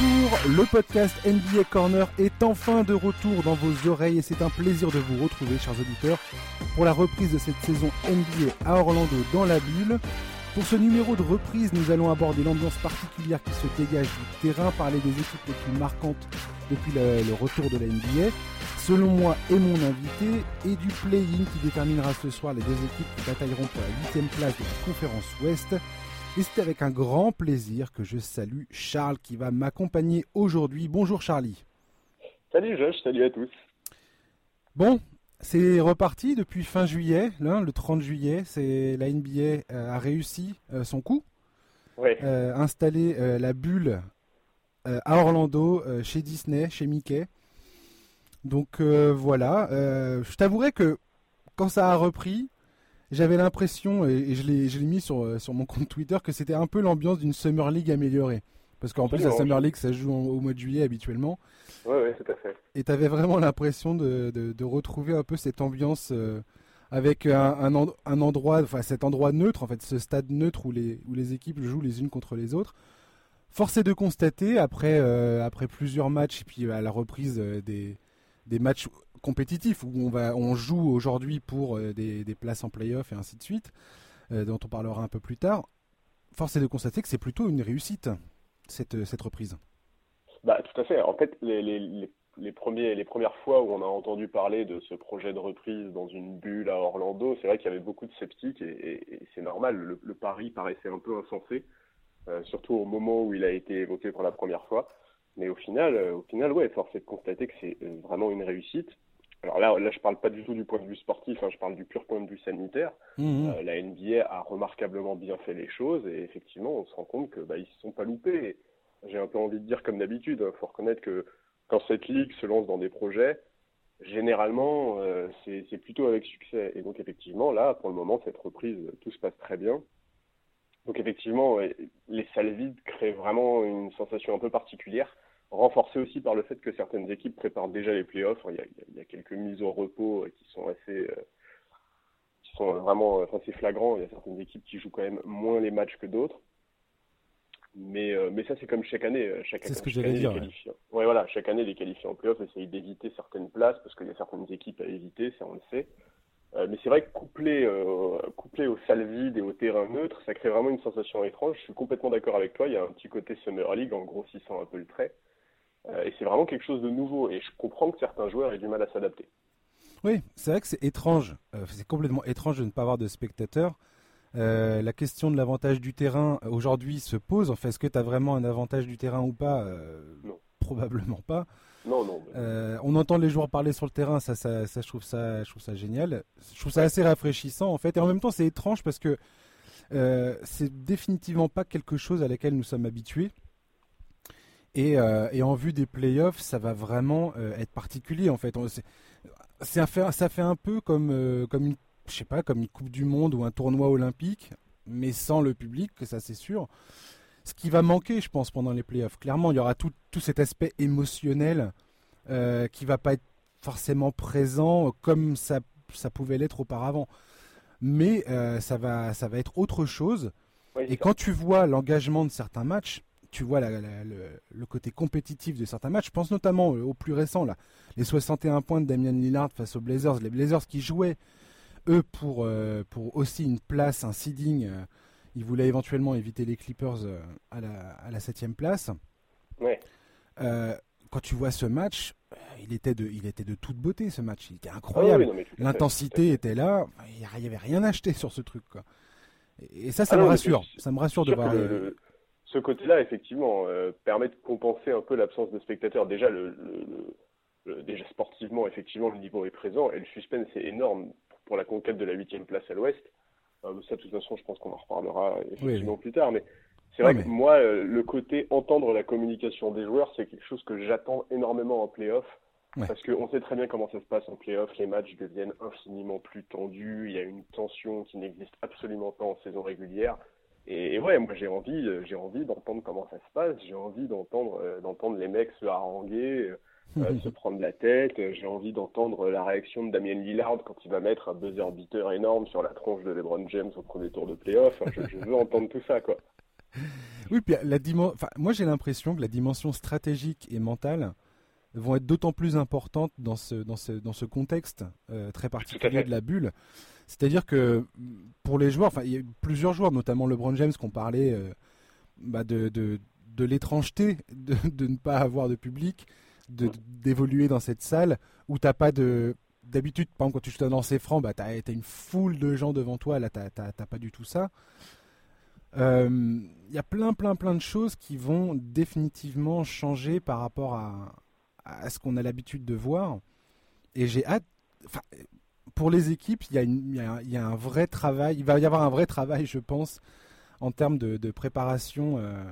Le podcast NBA Corner est enfin de retour dans vos oreilles et c'est un plaisir de vous retrouver, chers auditeurs, pour la reprise de cette saison NBA à Orlando dans la bulle. Pour ce numéro de reprise, nous allons aborder l'ambiance particulière qui se dégage du terrain, parler des équipes les plus marquantes depuis le, retour de la NBA, selon moi et mon invité, et du play-in qui déterminera ce soir les deux équipes qui batailleront pour la huitième place de la conférence Ouest. Et c'est avec un grand plaisir que je salue Charles qui va m'accompagner aujourd'hui. Bonjour Charlie. Salut Josh, salut à tous. Bon, c'est reparti depuis fin juillet, là, le 30 juillet. C'est la NBA euh, a réussi euh, son coup, Ouais. euh, installer euh, la bulle euh, à Orlando, chez Disney, chez Mickey. Donc voilà, je t'avouerai que quand ça a repris, j'avais l'impression, et, je l'ai mis sur, euh, sur mon compte Twitter, que c'était un peu l'ambiance d'une Summer League améliorée. Parce qu'en plus, la. Summer League, ça joue en- au mois de juillet habituellement. Ouais, ouais, tout à fait. Et tu avais vraiment l'impression de, de- de retrouver un peu cette ambiance euh, avec un, un, un endroit, enfin cet endroit neutre, en fait, ce stade neutre où les, où les équipes jouent les unes contre les autres. Force est de constater, après, euh, après plusieurs matchs, et puis à la reprise euh, des, des matchs compétitifs, où on, va, on joue aujourd'hui pour euh, des, places en playoff et ainsi de suite, euh, dont on parlera un peu plus tard, force est de constater que c'est plutôt une réussite, cette, cette reprise. Bah, tout à fait. En fait, les, les, les, premiers, les premières fois où on a entendu parler de ce projet de reprise dans une bulle à Orlando, c'est vrai qu'il y avait beaucoup de sceptiques et, c'est normal. Le, pari paraissait un peu insensé, euh, surtout au moment où il a été évoqué pour la première fois. Mais au final, euh, au final, ouais, force est de constater que c'est euh, vraiment une réussite. Alors là, là, je parle pas du tout du point de vue sportif, hein, je parle du pur point de vue sanitaire. Mhm. Euh, la NBA a remarquablement bien fait les choses et effectivement, on se rend compte que bah, ils se sont pas loupés. J'ai un peu envie de dire comme d'habitude, il faut reconnaître que quand cette ligue se lance dans des projets, généralement, euh, c'est plutôt avec succès. Et donc effectivement, là, pour le moment, cette reprise, tout se passe très bien. Donc effectivement, les salles vides créent vraiment une sensation un peu particulière, renforcée aussi par le fait que certaines équipes préparent déjà les playoffs. Il y a, il y a- quelques mises au repos euh, qui sont assez, euh, qui sont vraiment, enfin c'est flagrant. Il y a certaines équipes qui jouent quand même moins les matchs que d'autres. Mais, euh, mais ça c'est comme chaque année. euh, Chaque, C'est ce que j'allais dire, les ouais. voilà, chaque année les qualifiés en playoff essayent d'éviter certaines places parce qu'il y a certaines équipes à éviter, ça on le sait. Euh, mais c'est vrai que couplé, euh, couplé aux salles vides et au terrain neutre, ça crée vraiment une sensation étrange. Je suis complètement d'accord avec toi. Il y a un petit côté Summer League en grossissant un peu le trait. Euh, et c'est vraiment quelque chose de nouveau. Et je comprends que certains joueurs aient du mal à s'adapter. Oui, c'est vrai que c'est étrange. Euh, c'est complètement étrange de ne pas avoir de spectateurs. Euh, la question de l'avantage du terrain aujourd'hui se pose. En fait, est-ce que tu as vraiment un avantage du terrain ou pas? Euh, Non. Probablement pas. Non, non. mais- Euh, on entend les joueurs parler sur le terrain, ça, ça, ça, je trouve ça, je trouve ça génial. Je trouve ça assez rafraîchissant en fait, et en même temps c'est étrange parce que c'est définitivement pas quelque chose à laquelle nous sommes habitués. Et, euh, et en vue des playoffs, ça va vraiment euh, être particulier en fait. C'est- ça fait un peu comme, euh, comme une, je sais pas, comme une Coupe du Monde ou un tournoi olympique, mais sans le public, que ça c'est sûr. Ce qui va manquer, je pense, pendant les playoffs. Clairement, il y aura tout, tout cet aspect émotionnel qui va pas être forcément présent comme ça, ça pouvait l'être auparavant. Mais ça, va, ça va être autre chose. Et quand tu vois l'engagement de certains matchs, tu vois la- la- le, le côté compétitif de certains matchs. Je pense notamment au, plus récent, là, les 61 points de Damian Lillard face aux Blazers. Les Blazers qui jouaient, eux, pour, euh, pour aussi une place, un seeding. euh, ils voulaient éventuellement éviter les Clippers euh, à la, à la septième place. Ouais. Euh, quand tu vois ce match, il était de, il était de toute beauté ce match. Il était Ah oui, incroyable. non, L'intensité était là. Il n'y avait rien acheté sur ce truc. Quoi. Et, et ça, ça Ah me non, rassure. Ça me rassure de voir. le- les- le- ce côté-là, effectivement, euh, permet de compenser un peu l'absence de spectateurs. Déjà, le, le- le- le- déjà sportivement, effectivement, le niveau est présent et le suspense est énorme pour la conquête de la huitième place à l'Ouest. Euh, ça, de toute façon, je pense qu'on en reparlera effectivement plus tard. Mais c'est vrai que moi, euh, le côté entendre la communication des joueurs, c'est quelque chose que j'attends énormément en playoff. Ouais. Parce qu'on sait très bien comment ça se passe en playoff. Les matchs deviennent infiniment plus tendus. Il y a une tension qui n'existe absolument pas en saison régulière. Et, et ouais, moi j'ai envie, euh, j'ai envie d'entendre comment ça se passe. J'ai envie d'entendre, euh, d'entendre les mecs se haranguer, euh, se prendre la tête. J'ai envie d'entendre la réaction de Damien Lillard quand il va mettre un buzzer beater énorme sur la tronche de LeBron James au premier tour de playoff. Je, je veux entendre tout ça, quoi. Oui, puis la dimension. Enfin, moi j'ai l'impression que la dimension stratégique et mentale vont être d'autant plus importantes dans ce, dans ce, dans ce contexte euh, très particulier de la bulle. C'est-à-dire que pour les joueurs, enfin, il y a plusieurs joueurs, notamment LeBron James, qui ont parlé euh, bah, de, de, de l'étrangeté de, de, ne pas avoir de public, d'évoluer dans cette salle où t'as pas de. D'habitude, par exemple, quand tu te dans ces francs, bah, tu as, une foule de gens devant toi, là, tu n'as pas du tout ça. Il euh, y a plein, plein, plein de choses qui vont définitivement changer par rapport à, à ce qu'on a l'habitude de voir. Et j'ai hâte. Enfin, pour les équipes, il y, y, a un vrai travail. Il va y avoir un vrai travail, je pense, en termes de, de préparation euh,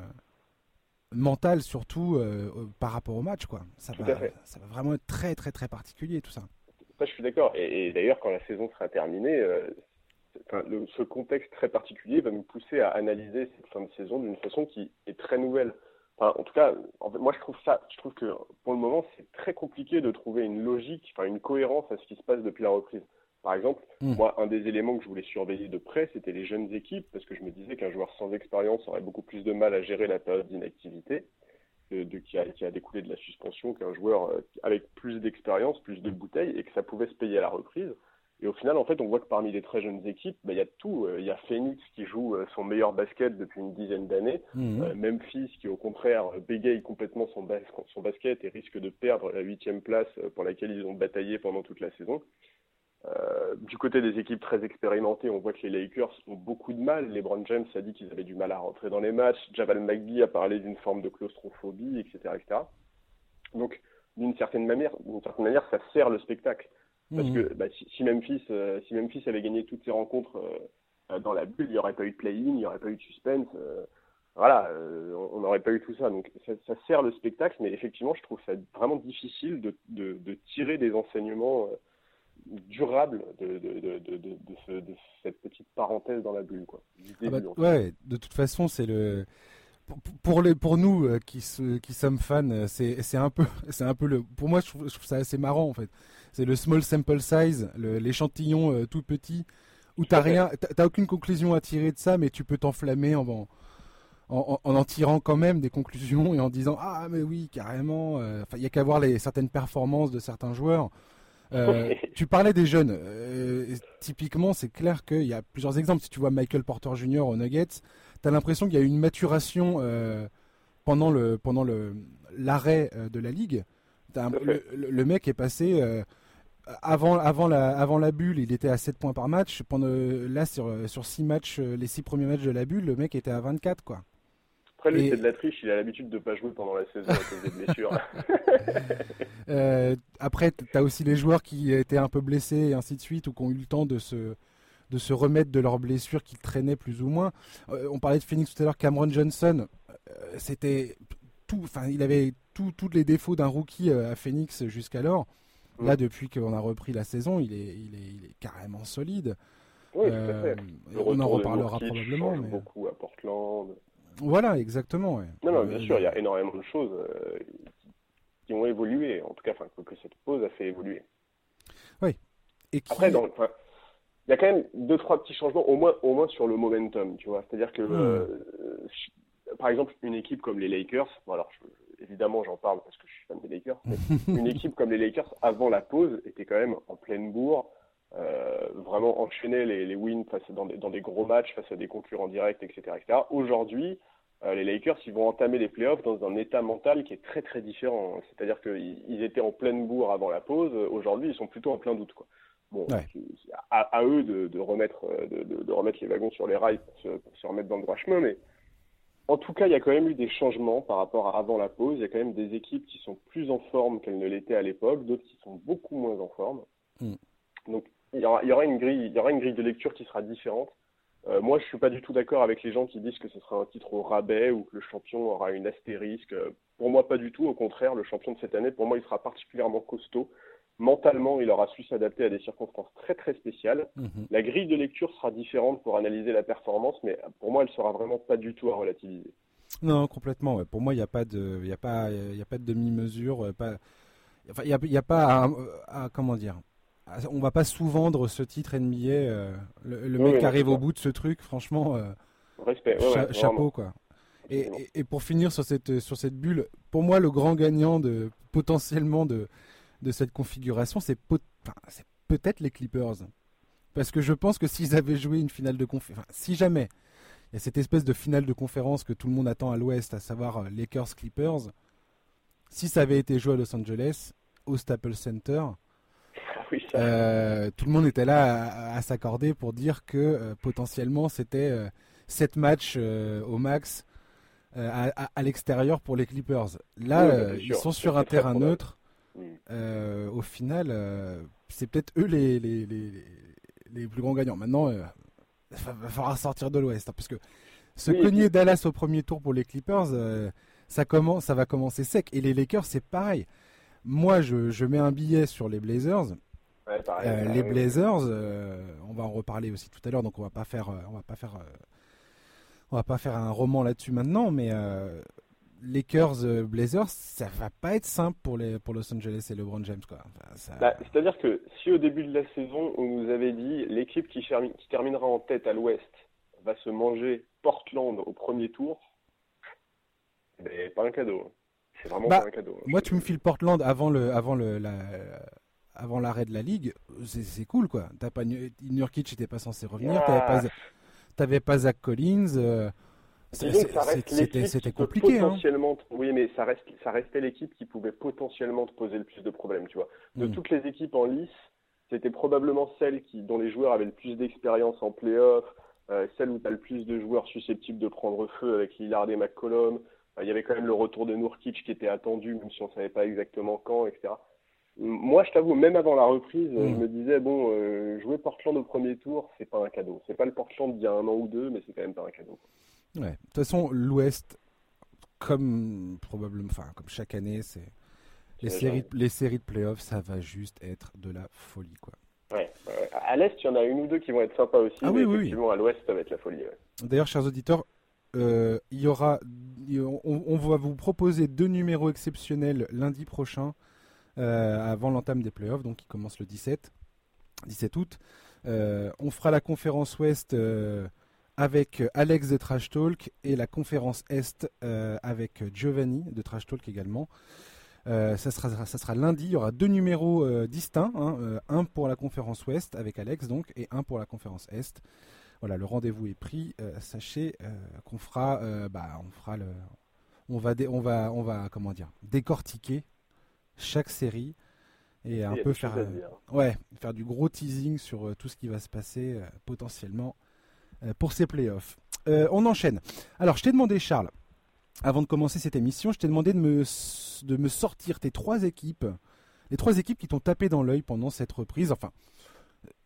mentale, surtout euh, par rapport au match. Quoi. Ça, va, ça va vraiment être très, très, très particulier, tout ça. Ça, je suis d'accord. Et, d'ailleurs, quand la saison sera terminée, euh, ce contexte très particulier va nous pousser à analyser cette fin de saison d'une façon qui est très nouvelle en tout cas, moi je trouve ça, je trouve que pour le moment c'est très compliqué de trouver une logique, enfin une cohérence à ce qui se passe depuis la reprise. Par exemple, hmm. moi un des éléments que je voulais surveiller de près, c'était les jeunes équipes, parce que je me disais qu'un joueur sans expérience aurait beaucoup plus de mal à gérer la période d'inactivité, de, qui, a, qui, a, découlé de la suspension qu'un joueur euh, avec plus d'expérience, plus de bouteilles, et que ça pouvait se payer à la reprise. Et au final, en fait, on voit que parmi les très jeunes équipes, bah, il y a tout. Euh, il y a Phoenix qui joue euh, son meilleur basket depuis une dizaine d'années. Mhm. Euh, Memphis qui, au contraire, bégaye complètement son, son, basket et risque de perdre la huitième place pour laquelle ils ont bataillé pendant toute la saison. du côté des équipes très expérimentées, on voit que les Lakers ont beaucoup de mal. LeBron James a dit qu'ils avaient du mal à rentrer dans les matchs. Javal McGee a parlé d'une forme de claustrophobie, etc. etc. Donc, d'une certaine manière, d'une certaine manière, ça sert le spectacle. Parce mhm. que bah, si, Memphis, euh, si Memphis avait gagné toutes ses rencontres euh, euh, dans la bulle, il n'y aurait pas eu de play-in, il n'y aurait pas eu de suspense. voilà, on n'aurait pas eu tout ça. Donc ça, sert le spectacle, mais effectivement, je trouve ça vraiment difficile de, de, tirer des enseignements durables de, de, cette petite parenthèse dans la bulle. Quoi, ah bah, ouais, de toute façon, c'est le pour, les, pour nous qui, qui sommes fans, c'est un peu, c'est un peu le. Pour moi, je trouve, je trouve, ça assez marrant en fait c'est le small sample size, l'échantillon euh, tout petit, où t'as rien, t'as aucune conclusion à tirer de ça, mais tu peux t'enflammer en, en, en, en, tirant quand même des conclusions et en disant ah mais oui carrément. Euh, il y a qu'à voir les certaines performances de certains joueurs. Euh, tu parlais des jeunes. typiquement, c'est clair qu'il y a plusieurs exemples. Si tu vois Michael Porter Jr. au Nuggets, tu as l'impression qu'il y a eu une maturation pendant le pendant le l'arrêt de la ligue. le, mec est passé avant, avant, la, avant la bulle, il était à 7 points par match. Pendant, là, sur, sur 6 matchs, les 6 premiers matchs de la bulle, le mec était à 24. Quoi. Après, lui, c'est de la triche. Il a l'habitude de ne pas jouer pendant la saison à cause des blessures. euh, après, tu as aussi les joueurs qui étaient un peu blessés et ainsi de suite, ou qui ont eu le temps de se, de se remettre de leurs blessures qui traînaient plus ou moins. Euh, on parlait de Phoenix tout à l'heure. Cameron Johnson, euh, c'était tout. Enfin, il avait tous les défauts d'un rookie euh, à Phoenix jusqu'alors. Là, depuis qu'on a repris la saison, il est, il est, il est carrément solide. Oui, euh, on en reparlera probablement. Mais... beaucoup à Portland. Voilà, exactement. Non, non, bien sûr, il y a énormément de choses qui ont évolué. En tout cas, que cette pause a fait évoluer. Oui. Et Après, dans, il y a quand même deux, trois petits changements, au moins, au moins sur le momentum, tu vois. C'est-à-dire que, hmm. euh, par exemple, une équipe comme les Lakers, bon, alors je, évidemment, j'en parle parce que je suis fan des Lakers. une équipe comme les Lakers, avant la pause, était quand même en pleine bourre. Euh, vraiment enchaînait les, les wins face dans, des, dans des gros matchs face à des concurrents directs, etc. etc. Aujourd'hui, euh, les Lakers, ils vont entamer les playoffs dans un état mental qui est très très différent. C'est-à-dire qu'ils étaient en pleine bourre avant la pause. Aujourd'hui, ils sont plutôt en plein doute. Quoi. Bon, à, eux de, de remettre, de, de, remettre les wagons sur les rails pour se, pour se remettre dans le droit chemin, mais en tout cas, il y a quand même eu des changements par rapport à avant la pause. Il y a quand même des équipes qui sont plus en forme qu'elles ne l'étaient à l'époque, d'autres qui sont beaucoup moins en forme. Mm. Donc, il y, aura, une grille, il y aura une grille de lecture qui sera différente. Euh, moi, je suis pas du tout d'accord avec les gens qui disent que ce sera un titre au rabais ou que le champion aura une astérisque. Pour moi, pas du tout. Au contraire, le champion de cette année, pour moi, il sera particulièrement costaud mentalement, il aura su s'adapter à des circonstances très très spéciales. Mhm. La grille de lecture sera différente pour analyser la performance, mais pour moi, elle sera vraiment pas du tout à relativiser. Non, complètement. Pour moi, il n'y a pas de, il a pas, il a pas de demi-mesure. Euh, pas, il n'y a, pas à, comment dire. On va pas sous-vendre ce titre NBA. Euh, le, mec qui arrive au bout de ce truc, franchement, euh, respect, chapeau quoi. Et, pour finir sur cette, sur cette bulle, pour moi, le grand gagnant de, potentiellement de, de cette configuration, c'est peut-être les Clippers. Parce que je pense que s'ils avaient joué une finale de conférence, si jamais il y a cette espèce de finale de conférence que tout le monde attend à l'ouest, à savoir euh, Lakers-Clippers, si ça avait été joué à Los Angeles, au Staples Center, ah euh, tout le monde était là à, s'accorder pour dire que euh, potentiellement c'était 7 matchs au max à, l'extérieur pour les Clippers. Là, ils sont sur un terrain neutre. Mm. au final, c'est peut-être eux les, les, les, plus grands gagnants. Maintenant, il va falloir sortir de l'Ouest. Hein, parce que se cogner Dallas au premier tour pour les Clippers, euh, ça, commence, ça va commencer sec. Et les Lakers, c'est pareil. Moi, je, mets un billet sur les Blazers. Euh, les Blazers, euh, on va en reparler aussi tout à l'heure, donc on va pas faire, on va pas faire, on va pas faire un roman là-dessus maintenant, mais Lakers euh, Blazers, ça va pas être simple pour, les, pour Los Angeles et LeBron James. Quoi. Bah, c'est-à-dire que si au début de la saison, on nous avait dit l'équipe qui, qui, terminera en tête à l'ouest va se manger Portland au premier tour, ben, pas un cadeau. C'est vraiment bah, pas un cadeau. Moi, tu me files Portland avant le, avant le, avant l'arrêt de la ligue, c'est cool quoi. T'as pas Nurkic n'était pas censé revenir, ah. t'avais pas, pas Zach Collins. Euh, c'était compliqué. Hein. Potentiellement, Oui, mais ça, reste, ça restait l'équipe qui pouvait potentiellement te poser le plus de problèmes. Tu vois. De hmm. toutes les équipes en lice, c'était probablement celle qui, dont les joueurs avaient le plus d'expérience en playoff, euh, celle où tu as le plus de joueurs susceptibles de prendre feu avec Lillard et McCollum. Euh, il y avait quand même le retour de Nourkic qui était attendu, même si on ne savait pas exactement quand, etc. Moi, je t'avoue, même avant la reprise, je hmm. me disais, bon, euh, jouer Portland au premier tour, c'est pas un cadeau. C'est pas le Portland d'il y a un an ou deux, mais c'est quand même pas un cadeau. Ouais. De toute façon, l'Ouest, comme probablement, enfin, comme chaque année, c'est les séries, les séries de playoffs, ça va juste être de la folie, quoi. Ouais, À l'Est, il y en a une ou deux qui vont être sympas aussi. Ah mais oui, effectivement, à l'Ouest, ça va être la folie. D'ailleurs, chers auditeurs, euh, il y aura, on, va vous proposer deux numéros exceptionnels lundi prochain, euh, avant l'entame des playoffs, donc qui commence le 17, 17 août. Euh, on fera la conférence Ouest avec euh, Alex de Trash Talk et la conférence Est euh, avec Giovanni de Trash Talk également. Euh, ça, sera, ça sera lundi, il y aura deux numéros distincts, hein, un pour la conférence Ouest avec Alex donc et un pour la conférence Est. Voilà, le rendez-vous est pris. sachez qu'on fera, bah, on fera le, on va, on va, on va, comment dire, décortiquer chaque série et un peu faire, ouais, faire du gros teasing sur tout ce qui va se passer potentiellement euh, pour ces playoffs. Euh, on enchaîne. Alors, je t'ai demandé, Charles, avant de commencer cette émission, je t'ai demandé de me, de me sortir tes trois équipes, les trois équipes qui t'ont tapé dans l'œil pendant cette reprise. Enfin,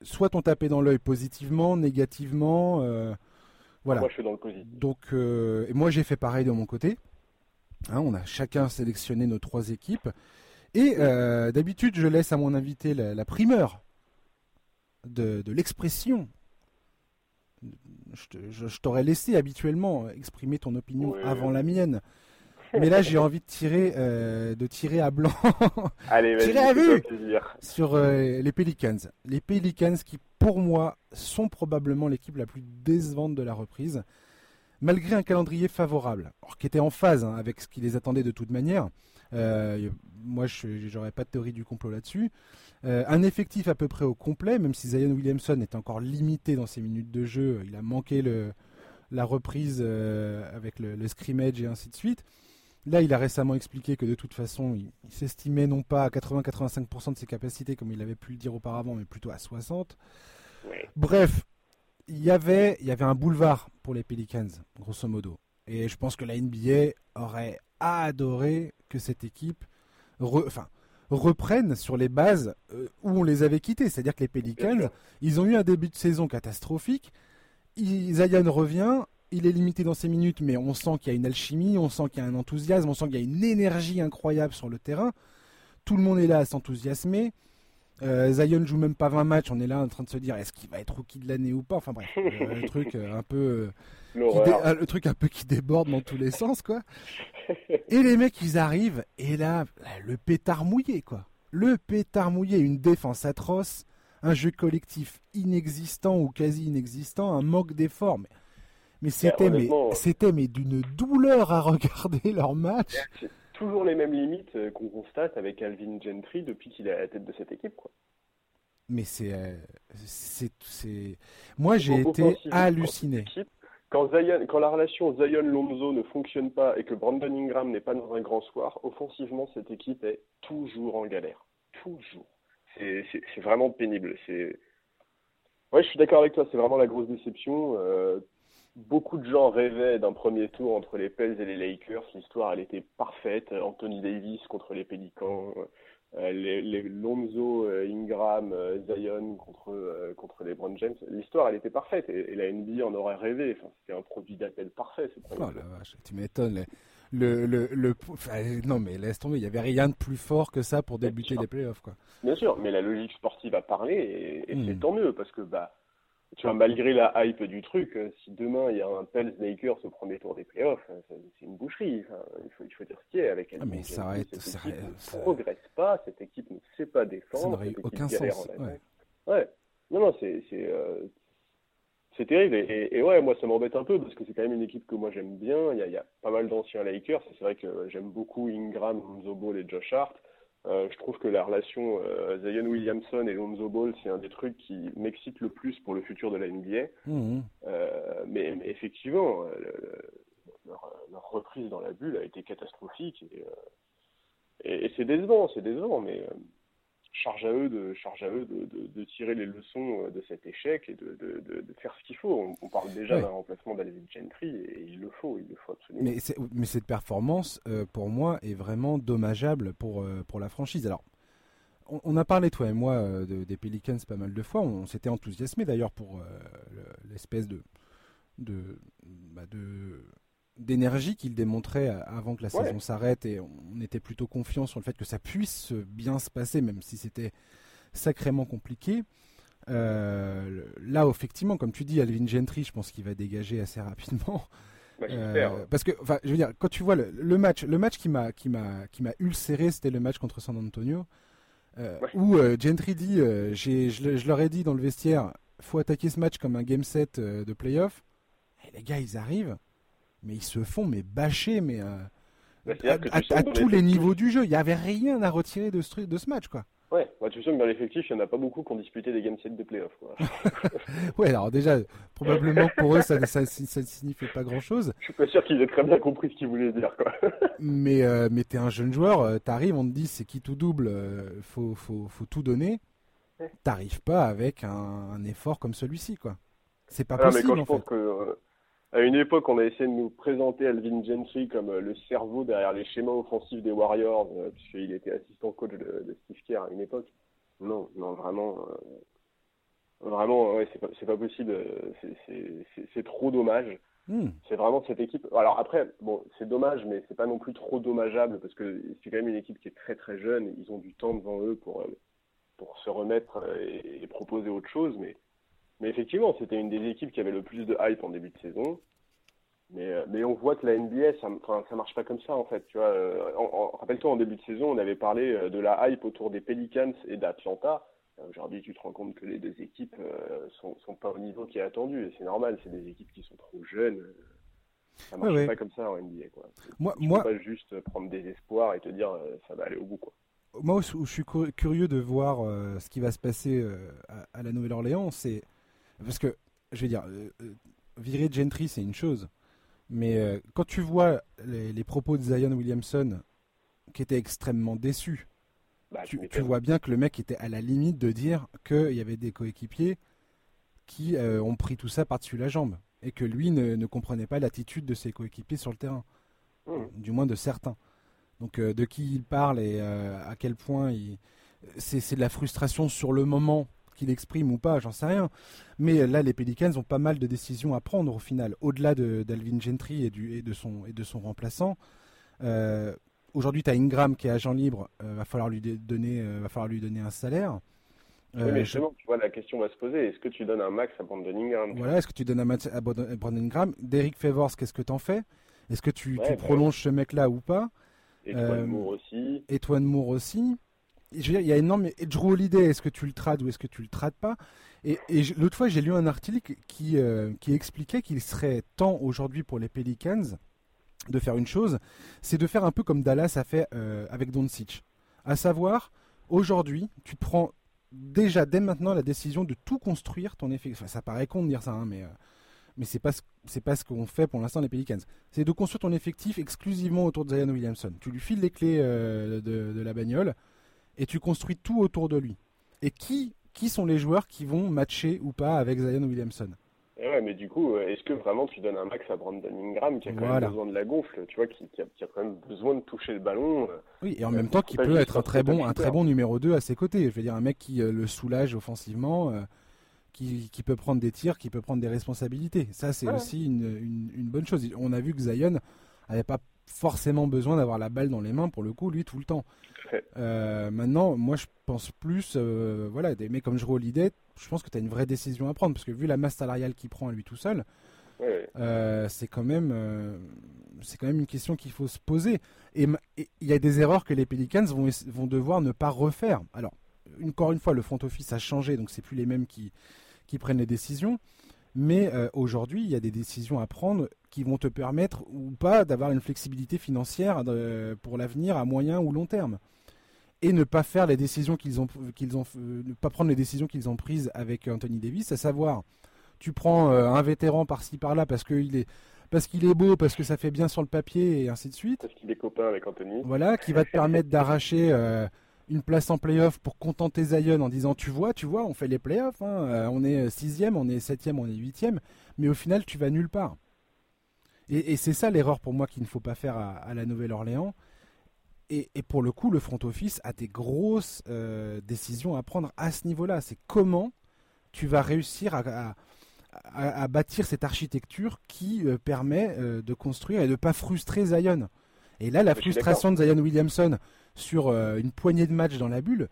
soit t'ont tapé dans l'œil positivement, négativement. Euh, voilà. Moi, je suis dans le positif. Donc, et moi, j'ai fait pareil de mon côté. Hein, on a chacun sélectionné nos trois équipes. Et d'habitude, je laisse à mon invité la, primeur de, de l'expression je t'aurais laissé habituellement exprimer ton opinion avant la mienne. Mais là, j'ai envie de tirer, euh, de tirer à blanc, Allez, tirer à vue sur euh, les Pelicans. Les Pelicans qui, pour moi, sont probablement l'équipe la plus décevante de la reprise, malgré un calendrier favorable, qui était en phase hein, avec ce qui les attendait de toute manière. Euh, moi, je n'aurais pas de théorie du complot là-dessus. Euh, un effectif à peu près au complet, même si Zion Williamson est encore limité dans ses minutes de jeu. Il a manqué le, la reprise euh, avec le, scrimmage et ainsi de suite. Là, il a récemment expliqué que de toute façon, il, s'estimait non pas à 80-85% de ses capacités, comme il avait pu le dire auparavant, mais plutôt à 60%. Bref, il y, avait, il y avait un boulevard pour les Pelicans, grosso modo. Et je pense que la NBA aurait adoré que cette équipe enfin, reprenne sur les bases euh, où on les avait quittés. C'est-à-dire que les Pelicans, ils ont eu un début de saison catastrophique. Zion revient, il est limité dans ses minutes, mais on sent qu'il y a une alchimie, on sent qu'il y a un enthousiasme, on sent qu'il y a une énergie incroyable sur le terrain. Tout le monde est là à s'enthousiasmer. Euh, Zion joue même pas 20 matchs, on est là en train de se dire est-ce qu'il va être rookie de l'année ou pas? Enfin bref, euh, le truc euh, un peu le truc un peu qui déborde dans tous les sens quoi. Et les mecs ils arrivent et là le pétard mouillé quoi. Le pétard mouillé, une défense atroce, un jeu collectif inexistant ou quasi inexistant, un manque d'effort. Mais c'était mais, c'était mais d'une douleur à regarder leur match. C'est toujours les mêmes limites euh, qu'on constate avec Alvin Gentry depuis qu'il est à la tête de cette équipe. Quoi. Mais c'est, euh, c'est, moi j'ai été halluciné. Quand, la relation Zion-Lonzo ne fonctionne pas et que Brandon Ingram n'est pas dans un grand soir, offensivement cette équipe est toujours en galère, toujours. C'est, vraiment pénible. C'est Ouais, je suis d'accord avec toi, c'est vraiment la grosse déception. Euh, beaucoup de gens rêvaient d'un premier tour entre les Pels et les Lakers. L'histoire, elle était parfaite. Anthony Davis contre les Pélicans, euh, les, les, Lonzo, euh, Ingram, Zion contre, contre les Brown James. L'histoire, elle était parfaite et, la NBA en aurait rêvé. Enfin, c'était un produit d'appel parfait. Oh la vache, tu m'étonnes. Le, le, le, non mais laisse tomber, il n'y avait rien de plus fort que ça pour débuter les playoffs quoi. Bien sûr, mais la logique sportive a parlé et, et c'est hmm. tant mieux parce que bah tu vois malgré la hype du truc, euh, si demain il y a un Pels Lakers au premier tour des playoffs, euh, c'est une boucherie. Enfin, il faut il faut dire ce qu'il y a avec. Ah, mais ça arrête, ça, ne progresse pas, cette équipe ne sait pas défendre. Ça n'aurait aucun sens. Ouais. ouais. Non non c'est c'est euh, terrible. Et, ouais, moi, ça m'embête un peu parce que c'est quand même une équipe que moi j'aime bien. Il y a, il y a pas mal d'anciens Lakers. C'est vrai que j'aime beaucoup Ingram, Ball et Josh Hart. Euh, je trouve que la relation euh, Zion Williamson et Lonzo Ball, c'est un des trucs qui m'excite le plus pour le futur de la NBA. Mmh. Euh, mais, effectivement, leur, leur, reprise dans la bulle a été catastrophique. Et, et, et c'est décevant, c'est décevant. Mais charge à eux de charge à eux de, de, tirer les leçons euh, de cet échec et de, de faire ce qu'il faut. On, parle déjà d'un remplacement d'Alvin Gentry et il le faut, il le faut absolument. Mais, mais cette performance, euh, pour moi, est vraiment dommageable pour euh, pour la franchise. Alors. On, a parlé, toi et moi, des Pelicans pas mal de fois. On, s'était enthousiasmé d'ailleurs pour l'espèce de, de, bah, de d'énergie qu'il démontrait avant que la saison s'arrête et on était plutôt confiant sur le fait que ça puisse bien se passer même si c'était sacrément compliqué. Euh, là, effectivement, comme tu dis, Alvin Gentry, je pense qu'il va dégager assez rapidement. Euh, parce que, enfin, je veux dire, quand tu vois le, match, le match qui m'a qui m'a qui m'a ulcéré, c'était le match contre San Antonio, euh, où Gentry dit, j'ai, je, je, leur ai dit dans le vestiaire, faut attaquer ce match comme un game set de playoff. Et les gars, ils arrivent mais ils se font mais bâcher mais euh, à, tous les niveaux du jeu. Il n'y avait rien à retirer de ce, de ce match quoi. Ouais, bah, tu sais que dans l'effectif, il n'y en a pas beaucoup qui ont disputé des game sets de playoff. Ouais, alors déjà, probablement pour eux, ça ne signifiait pas grand-chose. Je suis pas sûr qu'ils aient très bien compris ce qu'ils voulaient dire. Quoi. mais euh, mais t'es un jeune joueur, euh, t'arrives, on te dit c'est qui tout double, euh, faut, faut, faut, tout donner. T'arrives pas avec un, effort comme celui-ci. quoi. C'est pas possible. Mais quand je pense que à une époque, on a essayé de nous présenter Alvin Gentry comme euh, le cerveau derrière les schémas offensifs des Warriors, euh, puisqu'il était assistant coach de, Steve Kerr à une époque. Non, non, vraiment, euh, vraiment, ouais, c'est pas, pas possible. C'est trop dommage. Hmm. C'est vraiment cette équipe. Alors après, bon, c'est dommage, mais c'est pas non plus trop dommageable parce que c'est quand même une équipe qui est très très jeune. Ils ont du temps devant eux pour pour se remettre et, et proposer autre chose, mais mais effectivement, c'était une des équipes qui avait le plus de hype en début de saison. Mais, euh, mais on voit que la NBA, ça, ça marche pas comme ça en fait. Tu vois, euh, rappelle-toi en début de saison, on avait parlé euh, de la hype autour des Pelicans et d'Atlanta. Aujourd'hui, tu te rends compte que les deux équipes sont, sont pas au niveau qui est attendu et c'est normal. C'est des équipes qui sont trop jeunes. Ça marche pas comme ça en NBA. Quoi. Moi, tu moi... peux pas juste prendre des espoirs et te dire ça va aller au bout. Quoi. Moi, où je suis curieux de voir ce qui va se passer à, à la Nouvelle-Orléans, c'est parce que, je veux dire, euh, euh, virer Gentry, c'est une chose. Mais euh, quand tu vois les, propos de Zion Williamson, qui était extrêmement déçu, bah, tu, vois bien que le mec était à la limite de dire qu'il y avait des coéquipiers qui ont pris tout ça par-dessus la jambe. Et que lui ne, comprenait pas l'attitude de ses coéquipiers sur le terrain. Mmh. Du moins de certains. Donc de qui il parle et à quel point il... c'est de la frustration sur le moment qu'il exprime ou pas, j'en sais rien. Mais là, les Pelicans ont pas mal de décisions à prendre au final, au-delà d'Alvin Gentry et, du, et, de son, et de son remplaçant. Euh, aujourd'hui, tu as Ingram qui est agent libre, euh, va, falloir lui donner, euh, va falloir lui donner un salaire. oui, mais justement, tu vois, la question va se poser est-ce que tu donnes un max à Brandon Ingram? Voilà, est-ce que tu donnes un max à Brandon Ingram? Derek Favors, qu'est-ce que tu en fais? Est-ce que tu, tu bah prolonges ce mec-là ou pas? Étoine Moore aussi. Étoine Moore aussi il y a énormément. Drew Holiday, est-ce que tu le trades ou est-ce que tu le trades pas? Et, l'autre fois, j'ai lu un article qui, euh, qui expliquait qu'il serait temps aujourd'hui pour les Pelicans de faire une chose, c'est de faire un peu comme Dallas a fait euh, avec Doncic. À savoir, aujourd'hui, tu prends déjà dès maintenant la décision de tout construire ton effectif. ça paraît con de dire ça, hein, mais, euh, mais c'est pas, pas ce qu'on fait pour l'instant les Pelicans. C'est de construire ton effectif exclusivement autour de Zion Williamson. Tu lui files les clés de, de, la bagnole et tu construis tout autour de lui. Et qui qui sont les joueurs qui vont matcher ou pas avec Zion Williamson? Et ouais, mais du coup, euh, est-ce que vraiment tu donnes un max à Brandon Ingram qui a quand même besoin de la gonfle, tu vois, qui, a, quand même besoin de toucher le ballon euh, Oui, et en même temps qui peut être un très bon, un très bon numéro 2 à ses côtés. Je veux dire, un mec qui euh, le soulage offensivement, qui, qui, peut prendre des tirs, qui peut prendre des responsabilités. Ça, c'est aussi une, une, bonne chose. On a vu que Zion n'avait pas forcément besoin d'avoir la balle dans les mains pour le coup, lui, tout le temps. Euh, maintenant, moi, je pense plus, euh, voilà, des mecs comme Jero Holiday, je pense que tu as une vraie décision à prendre parce que vu la masse salariale qu'il prend à lui tout seul, euh, c'est quand même, c'est quand même une question qu'il faut se poser. Et il y a des erreurs que les Pelicans vont, vont devoir ne pas refaire. Alors, encore une fois, le front office a changé, donc c'est plus les mêmes qui, qui prennent les décisions. Mais aujourd'hui, il y a des décisions à prendre qui vont te permettre ou pas d'avoir une flexibilité financière pour l'avenir à moyen ou long terme et ne pas faire les décisions qu'ils ont qu'ils ont euh, ne pas prendre les décisions qu'ils ont prises avec Anthony Davis, à savoir tu prends euh, un vétéran par-ci par-là parce qu'il est parce qu'il est beau, parce que ça fait bien sur le papier et ainsi de suite. Parce qu'il est copain avec Anthony. Voilà, qui va te permettre d'arracher euh, une place en playoff pour contenter Zion en disant tu vois, tu vois, on fait les playoffs, hein, on est sixième, on est septième, on est huitième, mais au final tu vas nulle part. Et, c'est ça l'erreur pour moi qu'il ne faut pas faire à la Nouvelle-Orléans, et, pour le coup, le front office a des grosses euh, décisions à prendre à ce niveau-là. C'est comment tu vas réussir à, bâtir cette architecture qui euh, permet euh, de construire et de ne pas frustrer Zion. Et là, la frustration de Zion Williamson sur une poignée de matchs dans la bulle,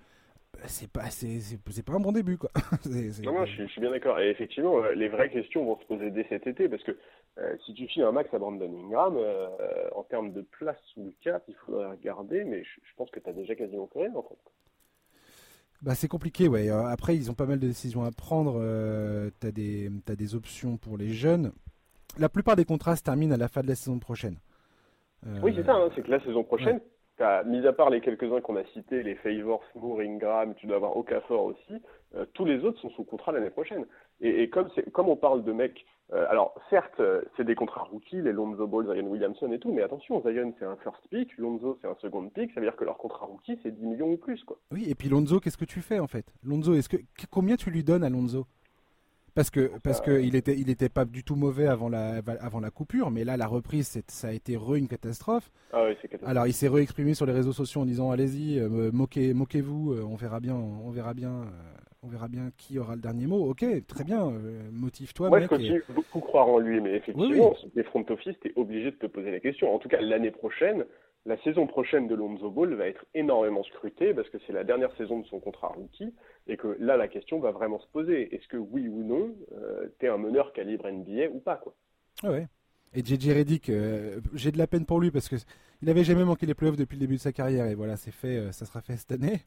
c'est pas c'est pas un bon début quoi. non, non je, suis, bien d'accord et effectivement les vraies questions vont se poser dès cet été parce que euh, si tu files un max à Brandon Ingram euh, en termes de place sous le cap il faudrait regarder mais je, pense que tu as déjà quasiment fait en fait. Bah c'est compliqué ouais euh, après ils ont pas mal de décisions à prendre tu as des as des options pour les jeunes la plupart des contrats se terminent à la fin de la saison prochaine. oui c'est ça hein, c'est que la saison prochaine mis à part les quelques-uns qu'on a cités, les Favors, Moore, Ingram, tu dois avoir Okafor aussi, euh, tous les autres sont sous contrat l'année prochaine. Et, comme, on parle de mecs, euh, alors certes, euh, c'est des contrats rookies, les Lonzo Ball, Zion Williamson et tout, mais attention, Zion c'est un first pick, Lonzo c'est un second pick, ça veut dire que leur contrat rookie c'est 10 millions ou plus. quoi. Oui, et puis Lonzo, qu'est-ce que tu fais en fait? Lonzo, est-ce que combien tu lui donnes à Lonzo? Parce que parce que il était il était pas du tout mauvais avant la avant la coupure, mais là la reprise ça a été re une catastrophe. Ah oui, Alors il s'est re-exprimé sur les réseaux sociaux en disant allez-y euh, moquez moquez-vous, euh, on verra bien on verra bien euh, on verra bien qui aura le dernier mot. Ok, très bien, motive-toi. Moi, je continue beaucoup croire en lui, mais effectivement, si t'es front office, t'es obligé de te poser la question. En tout cas, l'année prochaine, la saison prochaine de Lonzo Ball va être énormément scrutée parce que c'est la dernière saison de son contrat rookie et que là la question va vraiment se poser. Est-ce que oui ou non, euh, tu es un meneur calibre NBA ou pas quoi? Ah ouais. Et JJ Reddick, euh, j'ai de la peine pour lui parce que il n'avait jamais manqué les playoffs depuis le début de sa carrière et voilà, c'est fait, euh, ça sera fait cette année.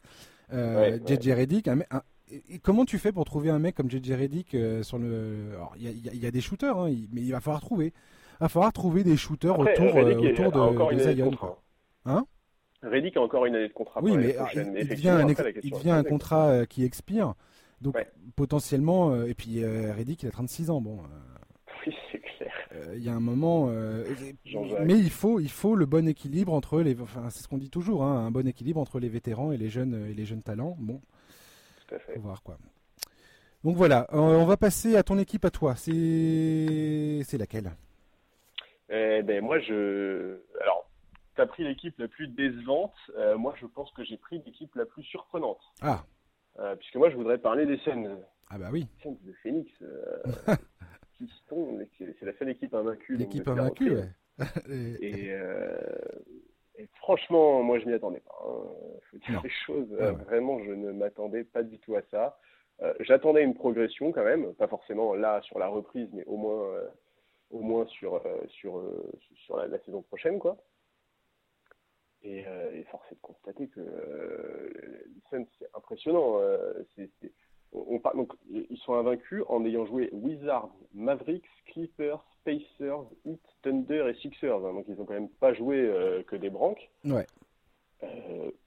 JJ Reddick, comment tu fais pour trouver un mec comme JJ Reddick sur le Il y, a des shooters, hein, mais il va falloir trouver. Il va falloir trouver des shooters autour, autour de, de Zion. Hein Reddick a encore une année de contrat. Oui, mais il, devient un, il devient un contrat euh, qui expire. Donc potentiellement, euh, et puis euh, Reddick il a 36 ans. Bon, oui, c'est clair. Il y a un moment, mais il faut, il faut le bon équilibre entre les, enfin c'est ce qu'on dit toujours, hein, un bon équilibre entre les vétérans et les jeunes et les jeunes talents. Bon, tout à fait. voir quoi. Donc voilà, on va passer à ton équipe à toi. C'est, c'est laquelle? Eh ben moi je, alors tu as pris l'équipe la plus décevante. Euh, moi, je pense que j'ai pris l'équipe la plus surprenante. Ah. Euh, puisque moi, je voudrais parler des scènes. Ah bah oui. Scènes de Phoenix. Euh, c'est la seule équipe invaincue. L'équipe invaincue, ouais. et, et, franchement, moi, je m'y attendais pas. Hein. Faut dire les choses. Vraiment, je ne m'attendais pas du tout à ça. J'attendais une progression quand même, pas forcément là sur la reprise, mais au moins, au moins sur, sur, sur la, la saison prochaine, quoi. Et, euh, et, force est de constater que euh, c'est impressionnant. Euh, on, donc, ils sont invaincus en ayant joué Wizards, Mavericks, Clippers, Pacers, Heat, Thunder et Sixers. Hein. donc ils ont quand même pas joué euh, que des branques. Ouais.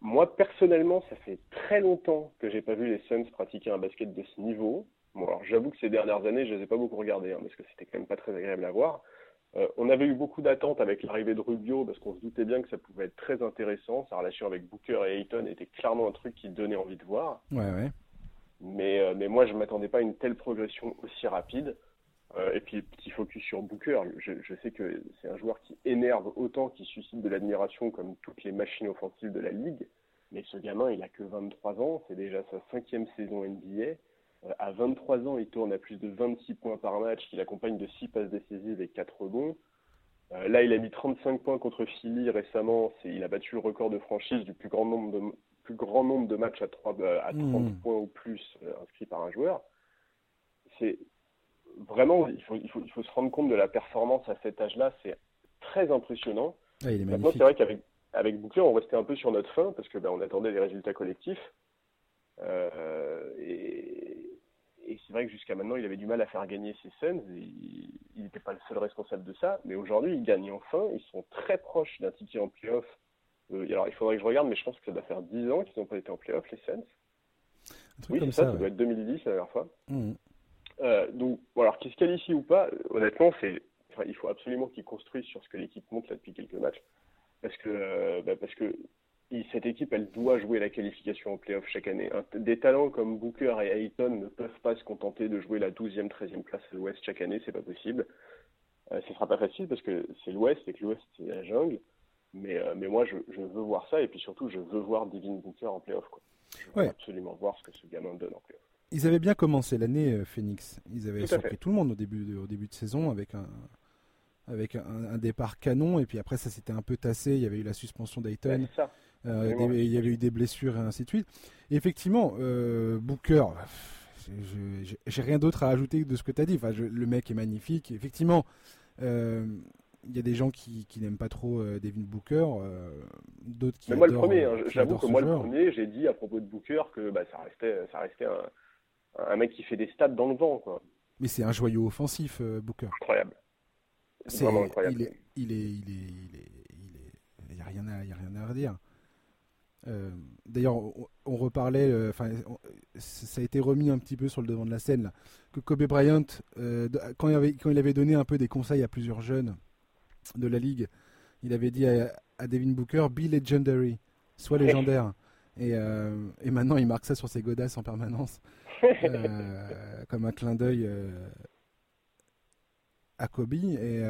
Moi personnellement, ça fait très longtemps que j'ai pas vu les Suns pratiquer un basket de ce niveau. Bon alors j'avoue que ces dernières années, je les ai pas beaucoup regardés hein, parce que c'était quand même pas très agréable à voir. Euh, on avait eu beaucoup d'attentes avec l'arrivée de Rubio parce qu'on se doutait bien que ça pouvait être très intéressant. Sa relation avec Booker et Ayton était clairement un truc qui donnait envie de voir. Ouais, ouais. Mais, euh, mais moi, je ne m'attendais pas à une telle progression aussi rapide. Euh, et puis, petit focus sur Booker. Je, je sais que c'est un joueur qui énerve autant, qui suscite de l'admiration comme toutes les machines offensives de la ligue. Mais ce gamin, il a que 23 ans. C'est déjà sa cinquième saison NBA. Euh, à 23 ans, il tourne à plus de 26 points par match, qu'il accompagne de 6 passes décisives et 4 rebonds. Euh, là, il a mis 35 points contre Philly récemment. Il a battu le record de franchise du plus grand nombre de, plus grand nombre de matchs à, 3, euh, à 30 hmm. points ou plus inscrits par un joueur. C'est vraiment, il faut, il, faut, il faut se rendre compte de la performance à cet âge-là. C'est très impressionnant. Ah, Maintenant, c'est vrai qu'avec avec Boucler, on restait un peu sur notre fin parce que ben, on attendait les résultats collectifs. et, et c'est vrai que jusqu'à maintenant, il avait du mal à faire gagner ses Suns. il n'était pas le seul responsable de ça. Mais aujourd'hui, ils gagnent enfin. Ils sont très proches d'un ticket en playoff. Euh, alors, il faudrait que je regarde, mais je pense que ça doit faire 10 ans qu'ils n'ont pas été en playoff, les Suns. Oui, c'est ça, ça, doit être 2010 la dernière fois. Mmh. Euh, donc, alors qu'ils se qualifient ou pas, honnêtement, c'est, il faut absolument qu'ils construisent sur ce que l'équipe montre là depuis quelques matchs. Parce que, euh, bah, parce que cette équipe, elle doit jouer la qualification en playoff chaque année. Des talents comme Booker et Ayton ne peuvent pas se contenter de jouer la 12e, 13e place à l'Ouest chaque année, c'est pas possible. Euh, ce sera pas facile parce que c'est l'Ouest et que l'Ouest c'est la jungle. Mais, euh, mais moi, je, veux voir ça et puis surtout, je veux voir Devin Booker en playoff. Quoi. Je veux absolument voir ce que ce gamin donne en playoff. Ils avaient bien commencé l'année, euh, Phoenix. Ils avaient surpris tout le monde au début de, au début de saison avec un, avec un, départ canon et puis après ça s'était un peu tassé. Il y avait eu la suspension d'Ayton. Euh, il y avait eu des blessures et ainsi de suite. effectivement, euh, Booker, j'ai rien d'autre à ajouter de ce que tu as dit. Enfin, le mec est magnifique. Effectivement, euh, il y a des gens qui, n'aiment pas trop Devin Booker, d'autres qui. Mais moi, le premier, hein, j'avoue que moi, le premier, j'ai dit à propos de Booker que bah, ça restait, ça restait un, mec qui fait des stats dans le vent. Quoi. Mais c'est un joyau offensif, Booker. Incroyable. C'est vraiment incroyable. Il est, il est, il est, il n'y a rien à, il y a rien à redire. Euh, d'ailleurs, on, reparlait, euh, ça a été remis un petit peu sur le devant de la scène, que Kobe Bryant, euh, quand, il avait, donné un peu des conseils à plusieurs jeunes de la ligue, il avait dit à, Devin Booker, be legendary, sois légendaire. Et, et, maintenant, il marque ça sur ses godasses en permanence, comme un clin d'œil à Kobe. Et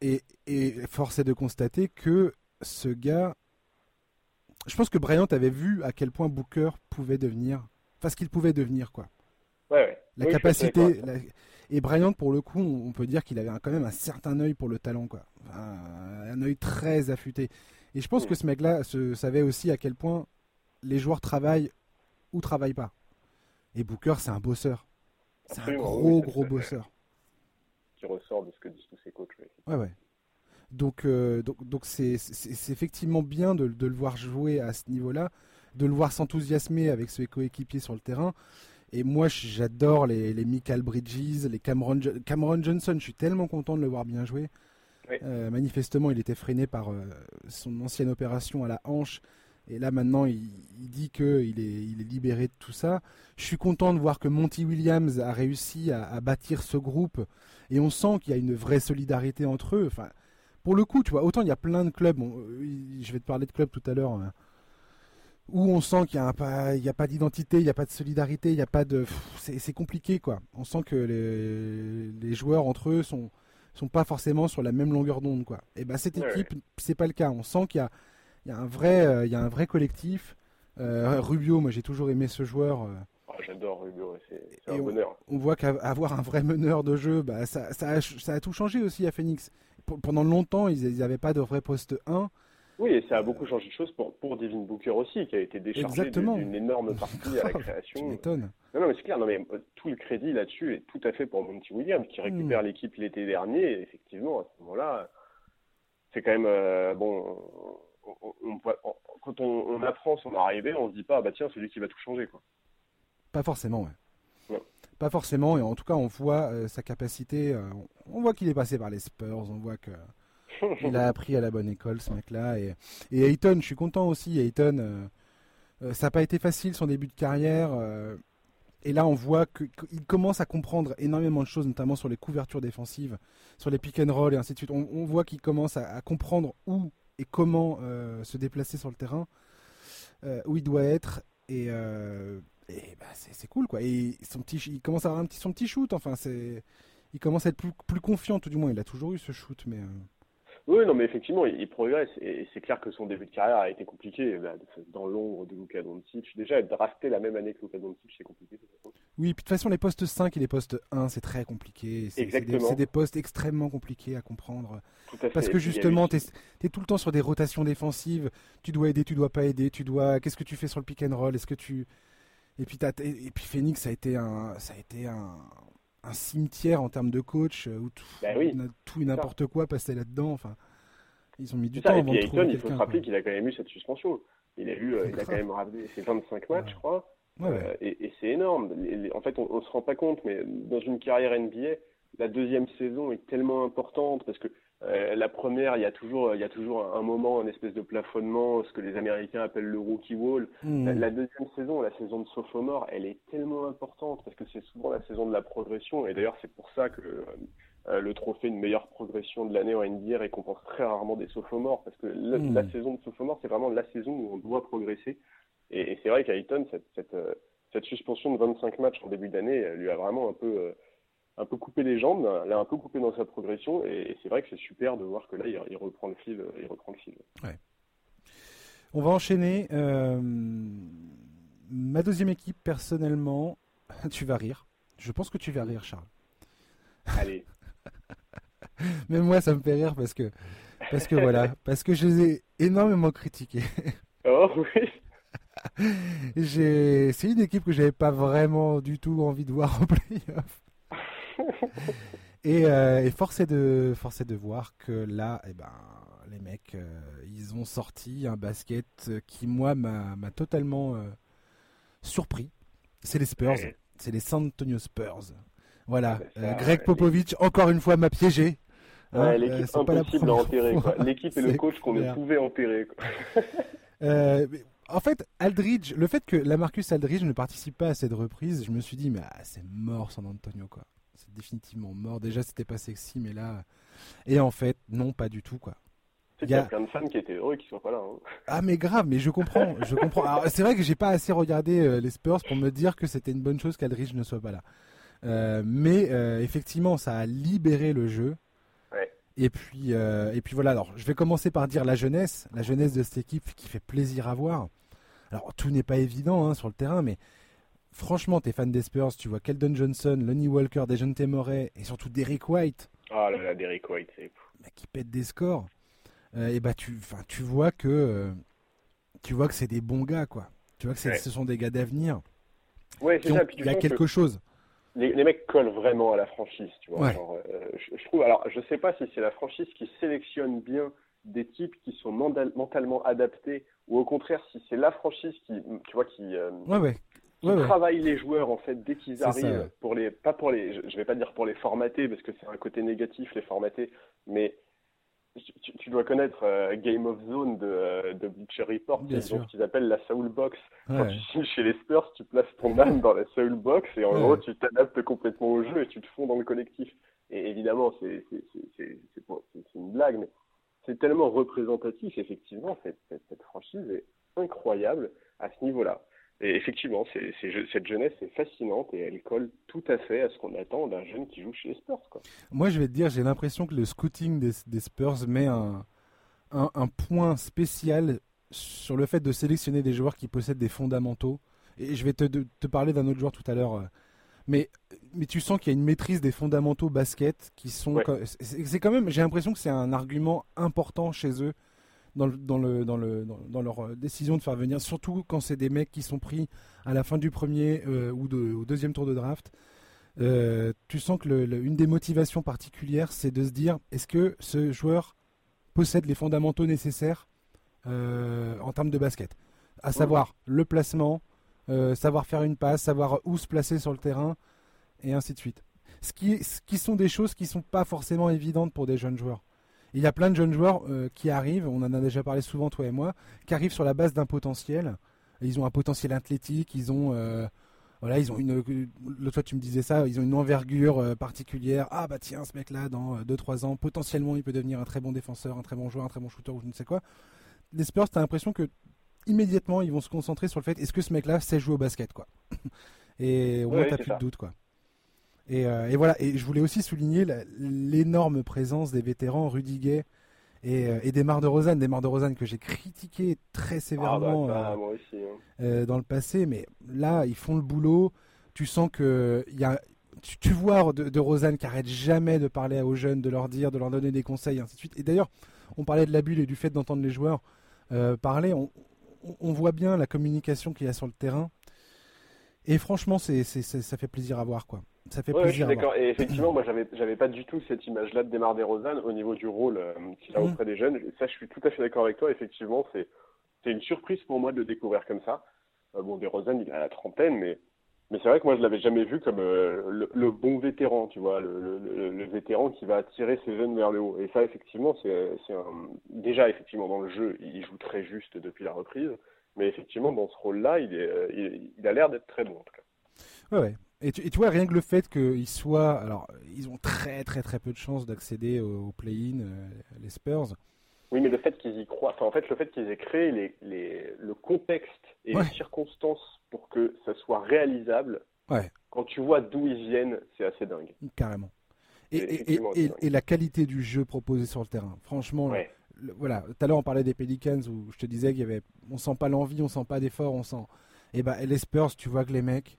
et, force est de constater que ce gars. Je pense que Bryant avait vu à quel point Booker pouvait devenir. Enfin, ce qu'il pouvait devenir, quoi. Ouais, La capacité. Et Bryant, pour le coup, on peut dire qu'il avait quand même un certain œil pour le talent, quoi. un œil très affûté. Et je pense que ce mec-là savait aussi à quel point les joueurs travaillent ou travaillent pas. Et Booker, c'est un bosseur. C'est un gros, gros bosseur qui ressort de ce que disent tous coachs. Ouais, ouais. Donc, euh, donc, donc c'est, effectivement bien de, de, le voir jouer à ce niveau-là, de le voir s'enthousiasmer avec ses coéquipiers sur le terrain. Et moi, j'adore les, les Michael Bridges, les Cameron, Cameron Johnson. Je suis tellement content de le voir bien jouer. Euh, manifestement, il était freiné par euh, son ancienne opération à la hanche et là maintenant, il, dit qu'il est, il est libéré de tout ça. Je suis content de voir que Monty Williams a réussi à, bâtir ce groupe. Et on sent qu'il y a une vraie solidarité entre eux. Enfin, pour le coup, tu vois, autant il y a plein de clubs. je vais te parler de clubs tout à l'heure. Hein, où on sent qu'il n'y a pas, a pas d'identité, il n'y a pas de solidarité, il n'y a pas de. C'est compliqué, quoi. On sent que les, les joueurs entre eux sont sont pas forcément sur la même longueur d'onde, quoi. Et ben cette équipe, c'est pas le cas. On sent qu'il y a il y a un vrai, euh, il y a un vrai collectif. Euh, Rubio, moi j'ai toujours aimé ce joueur. Euh. Ah, j'adore Rubio, c'est un bonheur. On, voit qu'avoir un vrai meneur de jeu, bah, ça, ça, a, ça, a, tout changé aussi à Phoenix. pendant longtemps, ils n'avaient pas de vrai poste 1. Oui, et ça a beaucoup changé de choses pour, pour Devin Booker aussi, qui a été déchargé d'une énorme partie à la création. Non, non, mais c'est clair, non, mais tout le crédit là-dessus est tout à fait pour Monty Williams, qui récupère hmm. l'équipe l'été dernier, et effectivement, à ce moment-là, c'est quand même, bon, quand on, apprend son arrivée, on se dit pas, bah tiens, c'est lui qui va tout changer. Quoi. Pas forcément, ouais. Pas forcément, et en tout cas, on voit euh, sa capacité. Euh, on voit qu'il est passé par les Spurs, on voit que il a appris à la bonne école, ce mec-là. Et, et Ayton, je suis content aussi. Ayton, euh, ça n'a pas été facile son début de carrière. et là, on voit qu'il commence à comprendre énormément de choses, notamment sur les couvertures défensives, sur les pick and roll et ainsi de suite. On, voit qu'il commence à, comprendre où et comment se déplacer sur le terrain, où il doit être. Et, et bah, c'est cool quoi. Et son petit, il commence à avoir un petit, son petit shoot. Enfin, c'est, il commence à être plus, plus confiant, tout du moins. Il a toujours eu ce shoot, mais. Euh, oui, non, mais effectivement, il, progresse. Et c'est clair que son début de carrière a été compliqué. Bah, dans l'ombre de Luka Doncic. Déjà, être drafté la même année que Luka Doncic, c'est compliqué. Oui, puis de toute façon, les postes 5 et les postes 1, c'est très compliqué. C'est des, des, postes extrêmement compliqués à comprendre. Parce que justement, tu es, tout le temps sur des rotations défensives. Tu dois aider, tu dois pas aider. Tu dois. Qu'est-ce que tu fais sur le pick and roll? Est-ce que tu et puis, et puis Phoenix, ça a été un, ça a été un, un cimetière en termes de coach euh, où tout, bah tout et n'importe quoi passait là-dedans. Enfin, ils ont mis du temps avant de trouver Il faut se rappeler qu'il a quand même eu cette suspension. Il a eu, euh, il a quand même rappelé ses 25 matchs, je crois. Euh, et, et c'est énorme. En fait, on, ne se rend pas compte, mais dans une carrière NBA, la deuxième saison est tellement importante parce que la première, il y a toujours, il y a toujours un, moment, une espèce de plafonnement, ce que les Américains appellent le rookie wall. Hmm. La, deuxième saison, la saison de sophomore, elle est tellement importante parce que c'est souvent la saison de la progression. Et d'ailleurs, c'est pour ça que euh, le trophée de meilleure progression de l'année en NBA récompense très rarement des sophomores parce que la, hmm. saison de sophomore, c'est vraiment la saison où on doit progresser. Et, c'est vrai qu'Ayton, cette, cette, euh, cette, suspension de 25 matchs en début d'année, lui a vraiment un peu un peu coupé les jambes, l'a un peu coupé dans sa progression, et, c'est vrai que c'est super de voir que là, il, reprend le fil. Il reprend le fil. On va enchaîner. Euh, ma deuxième équipe, personnellement, tu vas rire. Je pense que tu vas rire, Charles. Allez. Même moi, ça me fait rire parce que, parce que voilà, parce que je les ai énormément critiqués. Oh oui. C'est une équipe que j'avais pas vraiment du tout envie de voir en playoff. Euh, et, force, est de, force de voir que là, eh ben, les mecs, euh, ils ont sorti un basket qui, moi, m'a totalement euh, surpris. C'est les Spurs. C'est les San Antonio Spurs. Voilà. Ah, Greg Popovich, encore une fois, m'a piégé. Hein, l'équipe impossible à enterrer. L'équipe et le coach qu'on ne pouvait enterrer. en fait, Aldridge, le fait que Lamarcus Aldridge ne participe pas à cette reprise, je me suis dit, mais ah, c'est mort San Antonio, quoi c'est définitivement mort. Déjà, c'était pas sexy, mais là. Et en fait, non, pas du tout, quoi. Il y a plein de fans qui étaient heureux qui soient pas là. Hein. Ah mais grave, mais je comprends, je comprends. c'est vrai que j'ai pas assez regardé euh, les Spurs pour me dire que c'était une bonne chose qu'Aldridge ne soit pas là. Euh, mais euh, effectivement, ça a libéré le jeu. Ouais. Et puis, et puis voilà. Alors, je vais commencer par dire la jeunesse, la jeunesse de cette équipe qui fait plaisir à voir. Alors, tout n'est pas évident hein, sur le terrain, mais franchement, t'es fan des Spurs, tu vois Keldon Johnson, Lonnie Walker, Dejante Murray et surtout Derrick White. Ah là là, Derrick White, c'est. Qui pète des scores. Euh, et bah tu, tu vois que euh, tu vois que c'est des bons gars quoi. Tu vois que ce sont des gars d'avenir. Ouais, c'est ça. il y a quelque chose. Les, mecs collent vraiment à la franchise, tu vois. Euh, je, trouve. Alors, je sais pas si c'est la franchise qui sélectionne bien des types qui sont mentalement adaptés ou au contraire si c'est la franchise qui, tu vois, qui, ouais, ouais qui travaillent les joueurs en fait dès qu'ils arrivent pour les pas pour les je vais pas dire pour les formater parce que c'est un côté négatif les formater mais tu, dois connaître euh, Game of Zone de, euh, de Bleacher Report ce qu'ils appellent la Soul Box. Quand tu signes chez les Spurs tu places ton âme dans la Soul Box et en gros tu t'adaptes complètement au jeu et tu te fonds dans le collectif. Et évidemment c'est une blague mais c'est tellement représentatif effectivement cette, cette franchise est incroyable à ce niveau là et effectivement, cette jeunesse est fascinante et elle colle tout à fait à ce qu'on attend d'un jeune qui joue chez les Spurs. Quoi. Moi, je vais te dire, j'ai l'impression que le scouting des, Spurs met un, un, point spécial sur le fait de sélectionner des joueurs qui possèdent des fondamentaux. Et je vais te, te parler d'un autre joueur tout à l'heure. Euh, mais, mais tu sens qu'il y a une maîtrise des fondamentaux basket qui sont. C'est quand même, j'ai l'impression que c'est un argument important chez eux dans, le, dans, le, dans, le, dans, leur euh, décision de faire venir, surtout quand c'est des mecs qui sont pris à la fin du premier euh, ou de, au deuxième tour de draft. Euh, tu sens que le, une des motivations particulières, c'est de se dire est-ce que ce joueur possède les fondamentaux nécessaires en termes de basket? À savoir le placement, savoir faire une passe, savoir où se placer sur le terrain, et ainsi de suite. Ce qui, ce qui sont des choses qui sont pas forcément évidentes pour des jeunes joueurs. Il y a plein de jeunes joueurs qui arrivent, on en a déjà parlé souvent toi et moi, qui arrivent sur la base d'un potentiel. Ils ont un potentiel athlétique, ils ont voilà, ils ont une. L'autre fois, tu me disais ça, ils ont une envergure euh, particulière. Ah, bah tiens, ce mec-là, dans 2-3 euh, ans, potentiellement, il peut devenir un très bon défenseur, un très bon joueur, un très bon shooter ou je ne sais quoi. Les Spurs, t'as l'impression que immédiatement, ils vont se concentrer sur le fait est-ce que ce mec-là sait jouer au basket, quoi? et au moins, t'as plus de doute, quoi. Et, euh, et, voilà, et je voulais aussi souligner l'énorme présence des vétérans Rudy Gay et, euh, et des Mar de Rosanne, des Mar de Rosanne que j'ai critiqué très sévèrement ah bah, euh, hein. dans le passé, mais là ils font le boulot. Tu sens que y a, tu, vois de, de, Rosanne qui arrête jamais de parler aux jeunes, de leur dire, de leur donner des conseils, et ainsi de suite. Et d'ailleurs, on parlait de la bulle et du fait d'entendre les joueurs parler. On, on, voit bien la communication qu'il y a sur le terrain. Et franchement, c'est, ça fait plaisir à voir, quoi. Ça fait plaisir. d'accord. Et effectivement, moi, j'avais, j'avais pas du tout cette image-là de Demar Rosanne au niveau du rôle euh, qu'il a mm. auprès des jeunes. ça, je suis tout à fait d'accord avec toi. Effectivement, c'est, c'est une surprise pour moi de le découvrir comme ça. Euh, bon, Rosanne, il a la trentaine, mais, mais c'est vrai que moi, je l'avais jamais vu comme euh, le, bon vétéran, tu vois, le, le, vétéran qui va attirer ses jeunes vers le haut. Et ça, effectivement, c'est, c'est un... déjà, effectivement, dans le jeu, il joue très juste depuis la reprise. Mais effectivement, dans ce rôle-là, il, est, il, il a l'air d'être très bon, en tout cas. Ouais, ouais. Et tu, vois, rien que le fait qu'ils soient. Alors, ils ont très très très peu de chances d'accéder au, play-in, euh, les Spurs. Oui, mais le fait qu'ils y croient, enfin, en fait, le fait qu'ils aient créé les, les, le contexte et les circonstances pour que ça soit réalisable, ouais. quand tu vois d'où ils viennent, c'est assez dingue. Carrément. Et, et, et, et, la qualité du jeu proposé sur le terrain. Franchement, voilà. Tout à l'heure, on parlait des Pelicans où je te disais qu'il y avait. On sent pas l'envie, on sent pas d'effort, on sent. Et bah, les Spurs, tu vois que les mecs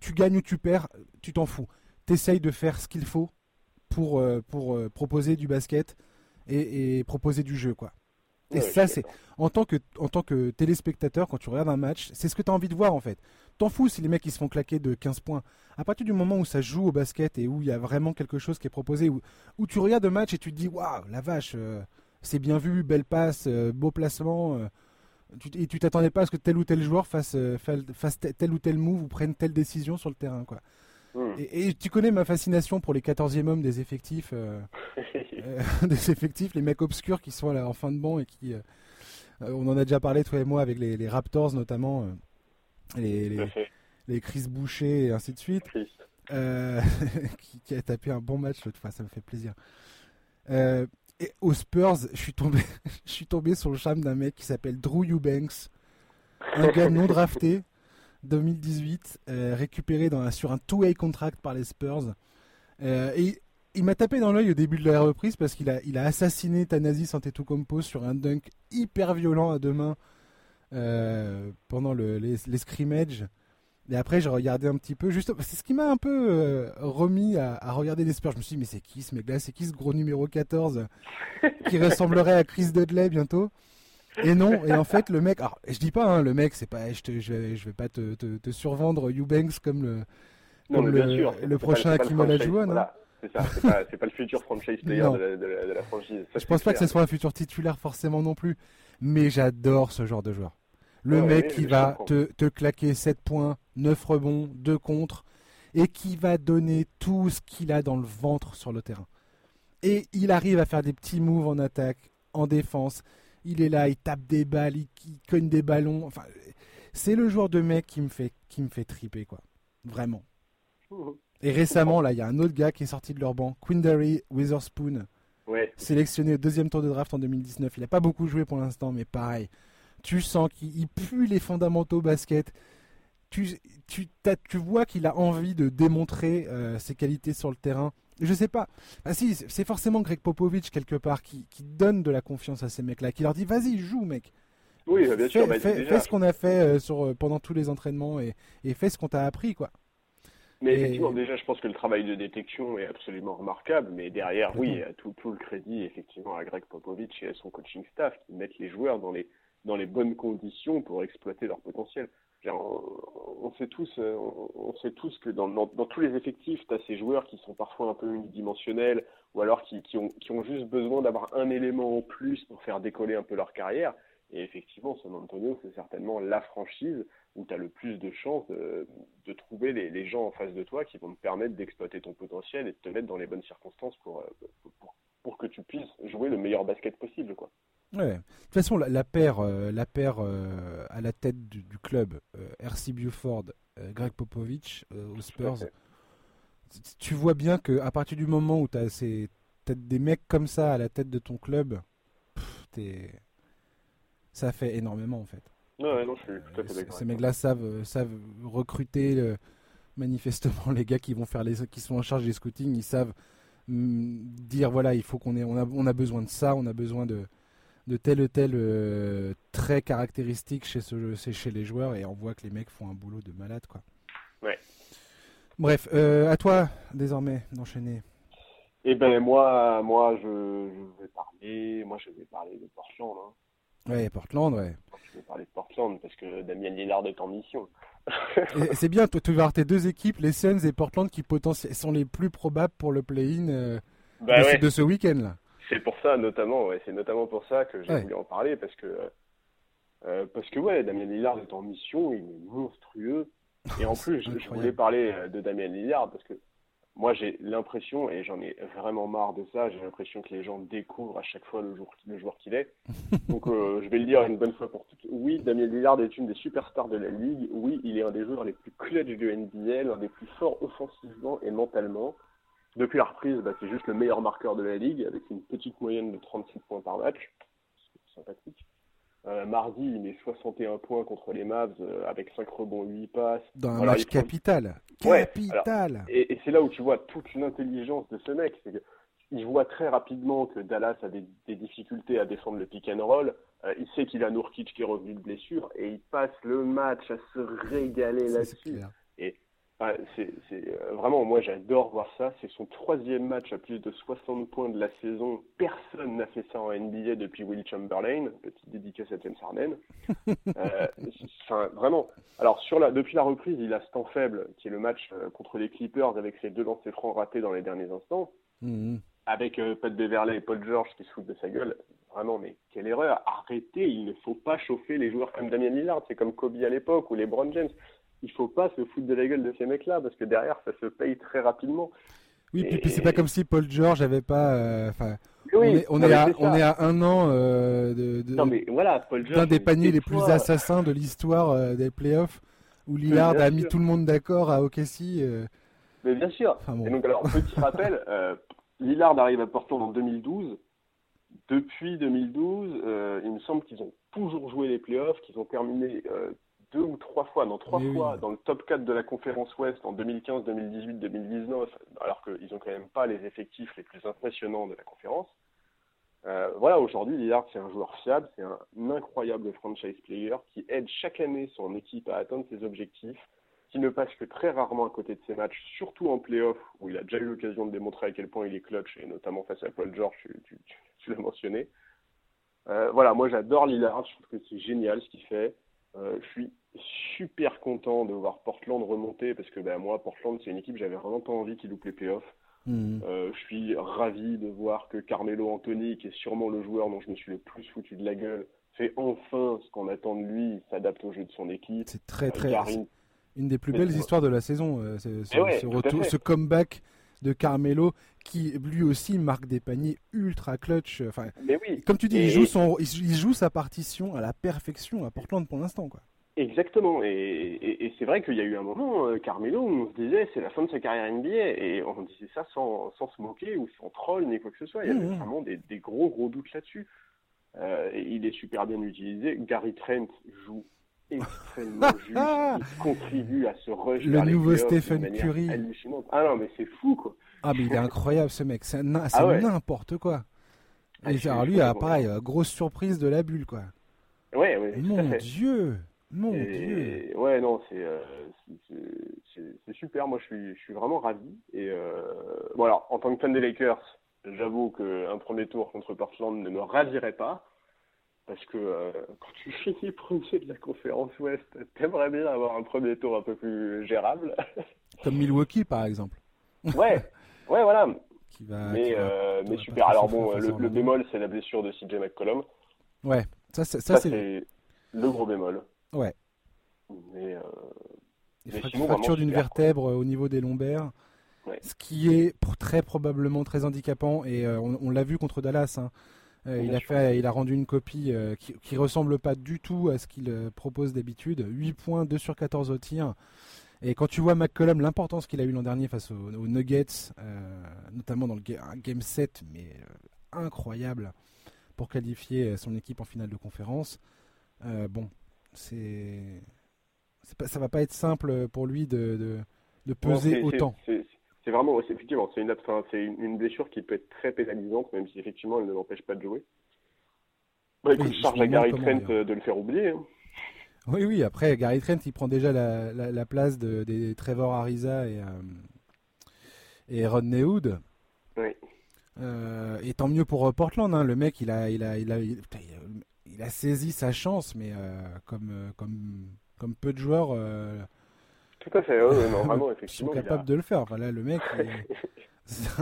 tu gagnes ou tu perds, tu t'en fous. T'essayes de faire ce qu'il faut pour, euh, pour euh, proposer du basket et, proposer du jeu, quoi. Et ça, c'est en tant que en tant que téléspectateur, quand tu regardes un match, c'est ce que tu as envie de voir en fait. T'en fous si les mecs ils se font claquer de 15 points. À partir du moment où ça joue au basket et où il y a vraiment quelque chose qui est proposé, où, où tu regardes un match et tu te dis waouh la vache, euh, c'est bien vu, belle passe, beau placement et tu t'attendais pas à ce que tel ou tel joueur fasse, euh, fasse tel ou tel move ou prenne telle décision sur le terrain. Quoi. Hmm. Et, tu connais ma fascination pour les 14e hommes des effectifs, euh, euh, des effectifs, les mecs obscurs qui sont là en fin de banc et qui. on en a déjà parlé, toi et moi, avec les, Raptors notamment, les, les, Chris Boucher et ainsi de suite. qui, qui, a tapé un bon match l'autre fois, ça me fait plaisir. Et aux Spurs, je suis tombé, je suis tombé sur le charme d'un mec qui s'appelle Drew Eubanks, un gars non drafté, 2018, euh, récupéré sur un two-way contract par les Spurs. Euh, et il m'a tapé dans l'œil au début de la reprise parce qu'il a, il a assassiné Tanasi Antetokounmpo sur un dunk hyper violent à deux mains euh, pendant le, les, les scrimmages. Et après, j'ai regardé un petit peu, juste, c'est ce qui m'a un peu euh, remis à, regarder les Spurs. Je me suis dit, mais c'est qui ce mec-là? C'est qui ce gros numéro 14 qui ressemblerait à Chris Dudley bientôt? Et non, et en fait, le mec, alors, je dis pas, hein, le mec, c'est pas, je, te, je, vais, je vais pas te, te, survendre Eubanks comme le, comme le, le prochain Hakim Olajuwon. Voilà. C'est ça, c'est pas, pas, le futur franchise player de la, franchise. je pense pas que ce soit un futur titulaire forcément non plus, mais j'adore ce genre de joueur. Le mec qui va te, te, claquer 7 points, 9 rebonds, 2 contre, et qui va donner tout ce qu'il a dans le ventre sur le terrain. Et il arrive à faire des petits moves en attaque, en défense. Il est là, il tape des balles, il, cogne des ballons. Enfin, c'est le joueur de mec qui me fait, qui me fait triper, quoi. Vraiment. Et récemment, là, il y a un autre gars qui est sorti de leur banc, Quindary Witherspoon, sélectionné au deuxième tour de draft en 2019. Il n'a pas beaucoup joué pour l'instant, mais pareil tu sens qu'il pue les fondamentaux basket. Tu, tu, tu vois qu'il a envie de démontrer euh, ses qualités sur le terrain. Je sais pas. Ah si, c'est forcément Greg Popovich quelque part qui, qui donne de la confiance à ces mecs-là, qui leur dit vas-y joue mec. Oui, bien sûr. Fais, fais, ce qu'on a fait euh, sur, euh, pendant tous les entraînements et, et fais ce qu'on t'a appris quoi. Mais effectivement, déjà, je pense que le travail de détection est absolument remarquable. Mais derrière, oui, tout, tout le crédit, effectivement, à Greg Popovich et à son coaching staff qui mettent les joueurs dans les, dans les bonnes conditions pour exploiter leur potentiel. On, sait tous, on, sait tous que dans, tous les effectifs, tu as ces joueurs qui sont parfois un peu unidimensionnels ou alors qui, ont, juste besoin d'avoir un élément en plus pour faire décoller un peu leur carrière. Et effectivement, San Antonio, c'est certainement la franchise où tu as le plus de chances de, trouver les, gens en face de toi qui vont te permettre d'exploiter ton potentiel et de te mettre dans les bonnes circonstances pour, pour, pour que tu puisses jouer le meilleur basket possible. Quoi. Ouais. De toute façon, la, paire, euh, la paire euh, à la tête du, club, euh, RC Buford, Greg Popovich aux Spurs, tu vois bien que à partir du moment où tu as ces, des mecs comme ça à la tête de ton club, ça fait énormément en fait. Ouais, non, je suis tout à fait d'accord. Ces mecs-là savent, savent recruter manifestement les gars qui vont faire les, qui sont en charge des scouting, ils savent mm, dire voilà, il faut qu'on ait, on a, on a besoin de ça, on a besoin de de tel ou tel euh, trait caractéristique chez, ce, chez les joueurs et on voit que les mecs font un boulot de malade. Quoi. Ouais. Bref, euh, à toi désormais d'enchaîner. Eh ben moi, moi je, vais parler, moi je vais parler de Portland. Hein. Ouais, Portland, ouais. Je vais parler de Portland parce que Damien Lillard est en mission. c'est bien, tu vas avoir tes deux équipes, les Suns et Portland, qui sont les plus probables pour le play-in euh, bah de, ce week-end là c'est pour ça notamment, ouais, c'est notamment pour ça que j'ai voulu en parler parce que euh, parce que ouais, Damien Lillard est en mission, il est monstrueux. Et en plus, je, voulais parler euh, de Damien Lillard parce que moi j'ai l'impression, et j'en ai vraiment marre de ça, j'ai l'impression que les gens découvrent à chaque fois le, jour, le joueur qu'il est. Donc euh, je vais le dire une bonne fois pour toutes. Oui, Damien Lillard est une des superstars de la ligue. Oui, il est un des joueurs les plus clutch de NBA, l'un des plus forts offensivement et mentalement. Depuis la reprise, bah, c'est juste le meilleur marqueur de la ligue, avec une petite moyenne de 36 points par match. C'est sympathique. Euh, mardi, il met 61 points contre les Mavs euh, avec 5 rebonds, 8 passes. Dans un match capital. Capital. et, c'est là où tu vois toute l'intelligence de ce mec. C'est il voit très rapidement que Dallas a des, difficultés à défendre le pick and roll. Euh, il sait qu'il a Nourkic qui est revenu de blessure et il passe le match à se régaler là-dessus. Et c'est euh, vraiment, moi j'adore voir ça. C'est son troisième match à plus de 60 points de la saison. Personne n'a fait ça en NBA depuis Willie Chamberlain. Petite dédicace à James Harden. euh, enfin, vraiment. Alors sur la, depuis la reprise, il a ce temps faible qui est le match euh, contre les Clippers avec ses deux lancers francs ratés dans les derniers instants. Mhm. Avec euh, Pat Beverley et Paul George qui se foutent de sa gueule. Vraiment, mais quelle erreur Arrêtez, il ne faut pas chauffer les joueurs comme Damien Lillard. C'est comme Kobe à l'époque ou les Brown James il faut pas se foutre de la gueule de ces mecs-là parce que derrière ça se paye très rapidement. Oui, puis, c'est pas comme si Paul George avait pas. Euh, enfin, on, est, on, est à, on, est, à, un an euh, de, non, mais voilà, Paul George. des paniers les plus assassins de l'histoire euh, des playoffs où Lillard a mis tout le monde d'accord à OKC. Mais bien sûr. Et donc alors petit rappel, Lillard arrive à Portland en 2012. Depuis 2012, il me semble qu'ils ont toujours joué les playoffs, qu'ils ont terminé deux ou trois fois, non trois fois, dans le top 4 de la conférence Ouest en 2015, 2018, 2019, alors qu'ils n'ont quand même pas les effectifs les plus impressionnants de la conférence. Euh, voilà, aujourd'hui, Lillard, c'est un joueur fiable, c'est un incroyable franchise player qui aide chaque année son équipe à atteindre ses objectifs, qui ne passe que très rarement à côté de ses matchs, surtout en playoff, où il a déjà eu l'occasion de démontrer à quel point il est clutch, et notamment face à Paul George, tu, tu, l'as mentionné. Euh, voilà, moi j'adore Lillard, je trouve que c'est génial ce qu'il fait. Euh, je suis super content de voir Portland remonter parce que ben, moi, Portland, c'est une équipe, j'avais vraiment pas envie qu'ils loupent les playoffs. Mhm. Euh, je suis ravi de voir que Carmelo Anthony, qui est sûrement le joueur dont je me suis le plus foutu de la gueule, fait enfin ce qu'on attend de lui, il s'adapte au jeu de son équipe. C'est très euh, très. une des plus belles histoires de la saison, euh, ce, retour, ce comeback de Carmelo qui lui aussi marque des paniers ultra clutch. Enfin, comme tu dis, il, joue son, il joue sa partition à la perfection à Portland pour l'instant. quoi. Exactement, et, c'est vrai qu'il y a eu un moment, euh, Carmelo, où on se disait c'est la fin de sa carrière NBA, et on disait ça sans, sans se moquer ou sans troll ni quoi que ce soit. Il y avait mmh, mmh. vraiment des, gros gros doutes là-dessus. Euh, il est super bien utilisé. Gary Trent joue extrêmement juste, il contribue à ce rush. Le nouveau Stephen Curry. Ah non, mais c'est fou quoi. Ah mais il est incroyable ce mec, c'est ah n'importe quoi. Ah, et alors lui, a, pareil, grosse surprise de la bulle quoi. Ouais, ouais. Mon Dieu. Mon Ouais, non, euh, c'est super. Moi, je suis, je suis vraiment ravi. Et euh, bon, alors, en tant que fan des Lakers, j'avoue qu'un premier tour contre Portland ne me ravirait pas. Parce que euh, quand tu finis premier de la conférence Ouest, t'aimerais bien avoir un premier tour un peu plus gérable. Comme Milwaukee, par exemple. Ouais, ouais, voilà. mais, mais super. Alors bon, le, bémol, c'est la blessure de CJ McCollum. Ouais, ça, ça, c'est le gros bémol. Ouais. Mais, euh, fracture d'une vertèbre au niveau des lombaires. Ce qui est très probablement très handicapant et euh, on, l'a vu contre Dallas. Hein. Euh, il, a fait, il a rendu une copie euh, qui, qui ressemble pas du tout à ce qu'il propose d'habitude. 8 points, 2 sur 14 au tir. Et quand tu vois McCollum, l'importance qu'il a eu l'an dernier face aux, Nuggets, notamment dans le game 7, mais incroyable pour qualifier son équipe en finale de conférence. bon, c'est, ça va pas être simple pour lui de, de, peser autant c'est vraiment, effectivement, c'est une, c'est une, blessure qui peut être très pénalisante, même si effectivement elle ne l'empêche pas de jouer. Bah, écoute, charge à Gary Trent euh, de le faire oublier. Hein. Oui, oui, après, Gary Trent, il prend déjà la, la, place de, des Trevor Ariza et, euh, et Rodney Hood. Oui. Euh, et tant mieux pour Portland, hein. le mec, il a, il a, il a, il, a saisi sa chance, mais comme, comme, comme peu de joueurs tout à fait, non, vraiment, effectivement. Ils sont capables de le faire. Voilà, le mec, c'est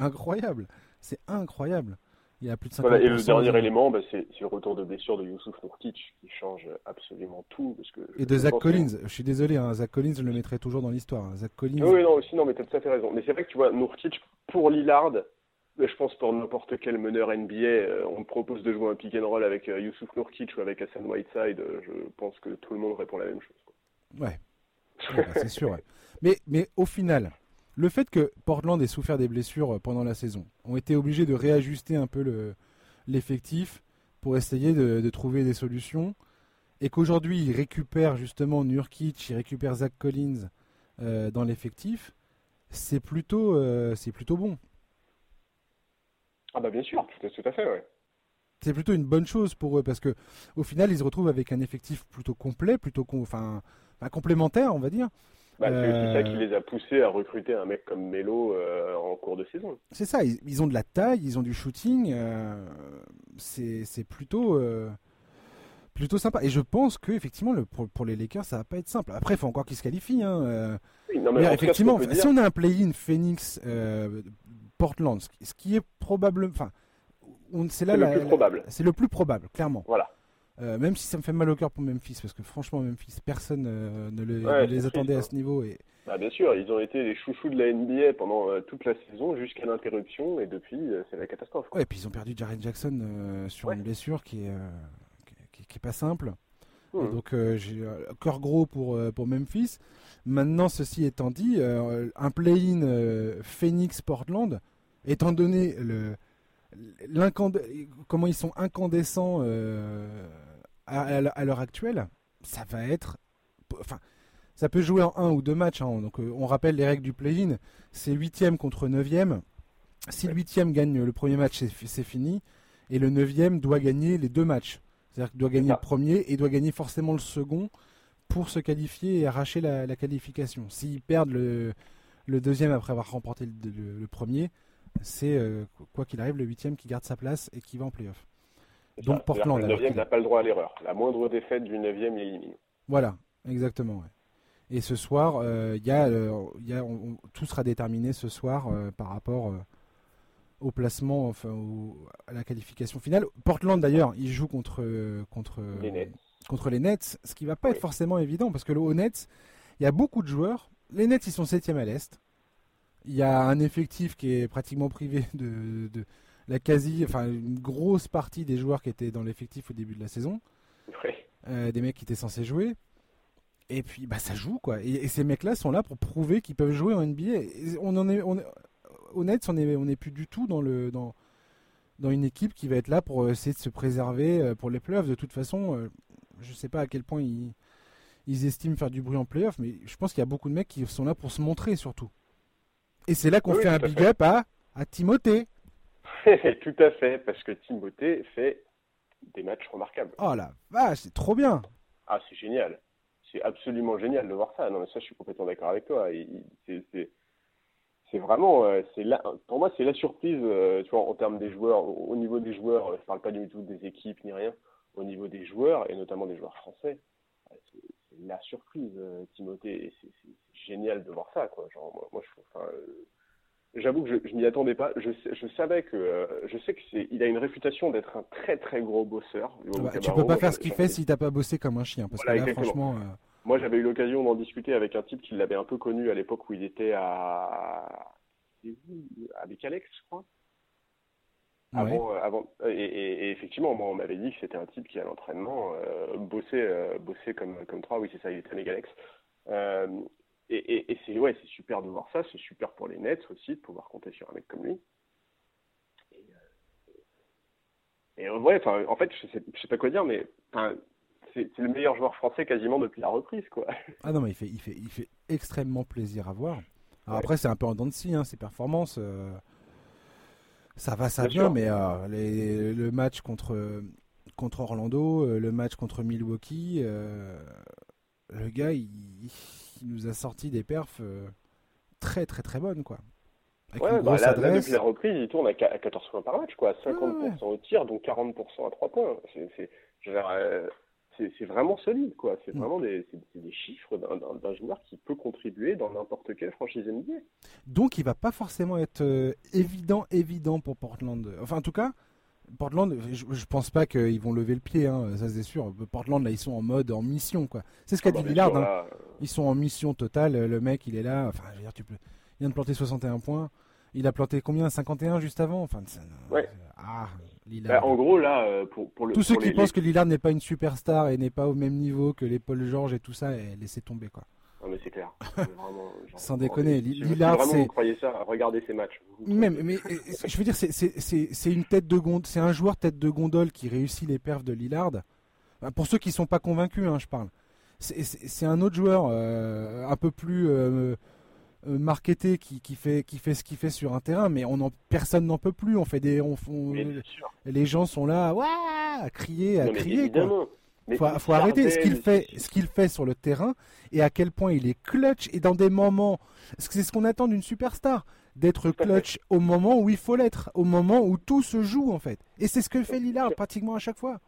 incroyable. C'est incroyable. Il a plus de 50 voilà, Et le dernier élément, bah, c'est le retour de blessure de Youssouf Nourkic qui change absolument tout. Parce que et de Zach Collins. Je suis désolé, hein, Zach Collins, je le mettrai toujours dans l'histoire. Hein. Zach Collins. Oui, non, aussi, non, mais tu as tout à fait raison. Mais c'est vrai que tu vois, Nourkic, pour Lillard, je pense pour n'importe quel meneur NBA, euh, on me propose de jouer un pick and roll avec euh, Youssouf Nourkic ou avec Hassan Whiteside, euh, je pense que tout le monde répond la même chose. Ouais, bah, c'est sûr. Mais, mais au final, le fait que Portland ait souffert des blessures pendant la saison, ont été obligés de réajuster un peu le, l'effectif pour essayer de, trouver des solutions, et qu'aujourd'hui ils récupèrent justement Nurkic, ils récupèrent Zach Collins dans l'effectif, c'est plutôt, c'est plutôt bon. Ah bah bien sûr, tout à, tout à fait, ouais. C'est plutôt une bonne chose pour eux parce que au final ils se retrouvent avec un effectif plutôt complet, plutôt enfin complémentaire, on va dire. Bah, c'est aussi ça qui euh, les a poussés à recruter un mec comme Melo euh, en cours de saison. C'est ça, ils, ont de la taille, ils ont du shooting. Euh, c'est plutôt, plutôt sympa. Et je pense que effectivement, le, pour, les Lakers, ça va pas être simple. Après, il faut encore qu'ils se qualifient. Hein, mais effectivement, si on a un play-in Phoenix Portland, ce qui est probable, enfin, c'est là le plus probable. C'est le plus probable, clairement. Voilà. Euh, même si ça me fait mal au cœur pour Memphis, parce que franchement, Memphis, personne euh, ne, les attendait à hein. ce niveau. Et... Bah, bien sûr, ils ont été les chouchous de la NBA pendant euh, toute la saison jusqu'à l'interruption, et depuis, c'est la catastrophe. Ouais, et puis ils ont perdu Jaren Jackson sur une blessure qui est, qui, est pas simple. Mmh. donc j'ai un cœur gros pour, pour Memphis. Maintenant, ceci étant dit, un play-in Phoenix-Portland, étant donné le, comment ils sont incandescents à, l'heure actuelle, ça va être. Enfin, ça peut jouer en un ou deux matchs. Hein. Donc, euh, on rappelle les règles du play-in c'est huitième contre neuvième. Si le huitième gagne le premier match, c'est fini. Et le neuvième doit gagner les deux matchs. C'est-à-dire qu'il doit gagner le premier et doit gagner forcément le second pour se qualifier et arracher la, qualification. S'ils perdent le, deuxième après avoir remporté le, premier, c'est euh, quoi qu'il arrive le huitième qui garde sa place et qui va en playoff. Donc Portland. Le 9 n'a pas le droit à l'erreur. La moindre défaite du 9 il élimine. Voilà, exactement. Et ce soir, euh, y a, euh, y a tout sera déterminé ce soir euh, par rapport au placement, enfin à la qualification finale. Portland d'ailleurs, il joue contre contre les Nets, contre les Nets ce qui va pas être forcément évident parce que le Nets, il y a beaucoup de joueurs. Les Nets, ils sont septième à l'est. Il y a un effectif qui est pratiquement privé de, de la quasi, enfin une grosse partie des joueurs qui étaient dans l'effectif au début de la saison, euh, des mecs qui étaient censés jouer. Et puis bah ça joue quoi. Et, ces mecs-là sont là pour prouver qu'ils peuvent jouer en NBA. on en est, on honnête, on est, on est plus du tout dans le dans dans une équipe qui va être là pour essayer de se préserver euh, pour les playoffs. De toute façon, euh, je sais pas à quel point ils, ils estiment faire du bruit en playoffs, mais je pense qu'il y a beaucoup de mecs qui sont là pour se montrer surtout. Et c'est là qu'on fait un big up à, à Timothée. Tout à fait, parce que Timothée fait des matchs remarquables. Oh la vache, c'est trop bien. Ah, c'est génial. C'est absolument génial de voir ça. Non, mais ça, je suis complètement d'accord avec toi. C'est vraiment, euh, pour moi, c'est la surprise, euh, tu vois, en termes des joueurs, au niveau des joueurs, je parle pas du tout des équipes ni rien. Au niveau des joueurs, et notamment des joueurs français, c'est la surprise, Timothée. C'est génial de voir ça. Quoi. Genre, moi, je trouve. J'avoue que je, je m'y attendais pas. Je, je savais que euh, je sais que c'est il a une réputation d'être un très très gros bosseur. Bah, tu peux pas faire ce qu'il fait si t'as pas bossé comme un chien parce que là franchement. Euh, Moi j'avais eu l'occasion d'en discuter avec un type qui l'avait un peu connu à l'époque où il était à avec Alex je crois? Avant, euh, avant et, et, effectivement moi on m'avait dit que c'était un type qui à l'entraînement bossait bossait comme comme trois oui c'est ça il était avec Alex et, c'est ouais, super de voir ça, c'est super pour les Nets aussi de pouvoir compter sur un mec comme lui. Et, euh, ouais, en fait, je sais, sais pas quoi dire, mais c'est le meilleur joueur français quasiment depuis la reprise, quoi. Ah non, mais il fait, il fait, il fait extrêmement plaisir à voir. Après, c'est un peu en dents de scie, hein, ses performances. Euh, ça va, ça vient, mais euh, les, le match contre, contre Orlando, le match contre Milwaukee, le gars, il, nous a sorti des perfs euh, très très très bonnes quoi. ouais, bah là, depuis la reprise, il tourne à 14 points par match, quoi, 50% au tir, donc 40% à 3 points. Euh, c'est vraiment solide, quoi. C'est mm. vraiment des, des chiffres d'un joueur qui peut contribuer dans n'importe quelle franchise NBA. Donc, il va pas forcément être euh, évident, évident pour Portland. Enfin, en tout cas, Portland, je, je pense pas qu'ils vont lever le pied, hein, ça c'est sûr. Portland, là, ils sont en mode en mission, quoi. C'est ce qu'a ah dit bah, Lillard. Hein. Ils sont en mission totale. Le mec, il est là. Enfin, je veux dire, tu peux. Il vient de planter 61 points. Il a planté combien? 51 juste avant? Enfin, ouais. Ah, Lillard. Bah, en gros, là, euh, pour, pour le. Tous ceux qui pensent que Lillard n'est pas une superstar et n'est pas au même niveau que les Paul George et tout ça, laissez tomber, quoi. Non mais c'est clair. Sans déconner, Lillard, c'est. Vous croyez ça Regardez ces matchs. Même, mais je veux dire, c'est une tête de gondole, c'est un joueur tête de gondole qui réussit les perfs de Lillard. Pour ceux qui sont pas convaincus, hein, je parle. C'est un autre joueur euh, un peu plus euh, euh, marketé qui, qui, fait qui fait ce qu'il fait sur un terrain, mais on en, personne n'en peut plus. On fait des, on, les gens sont là, à crier, à crier. Quoi faut, faut arrêter ce qu'il fait, ce qu'il fait sur le terrain et à quel point il est clutch et dans des moments. C'est ce qu'on attend d'une superstar, d'être clutch au moment où il faut l'être, au moment où tout se joue en fait. Et c'est ce que fait Lillard pratiquement à chaque fois.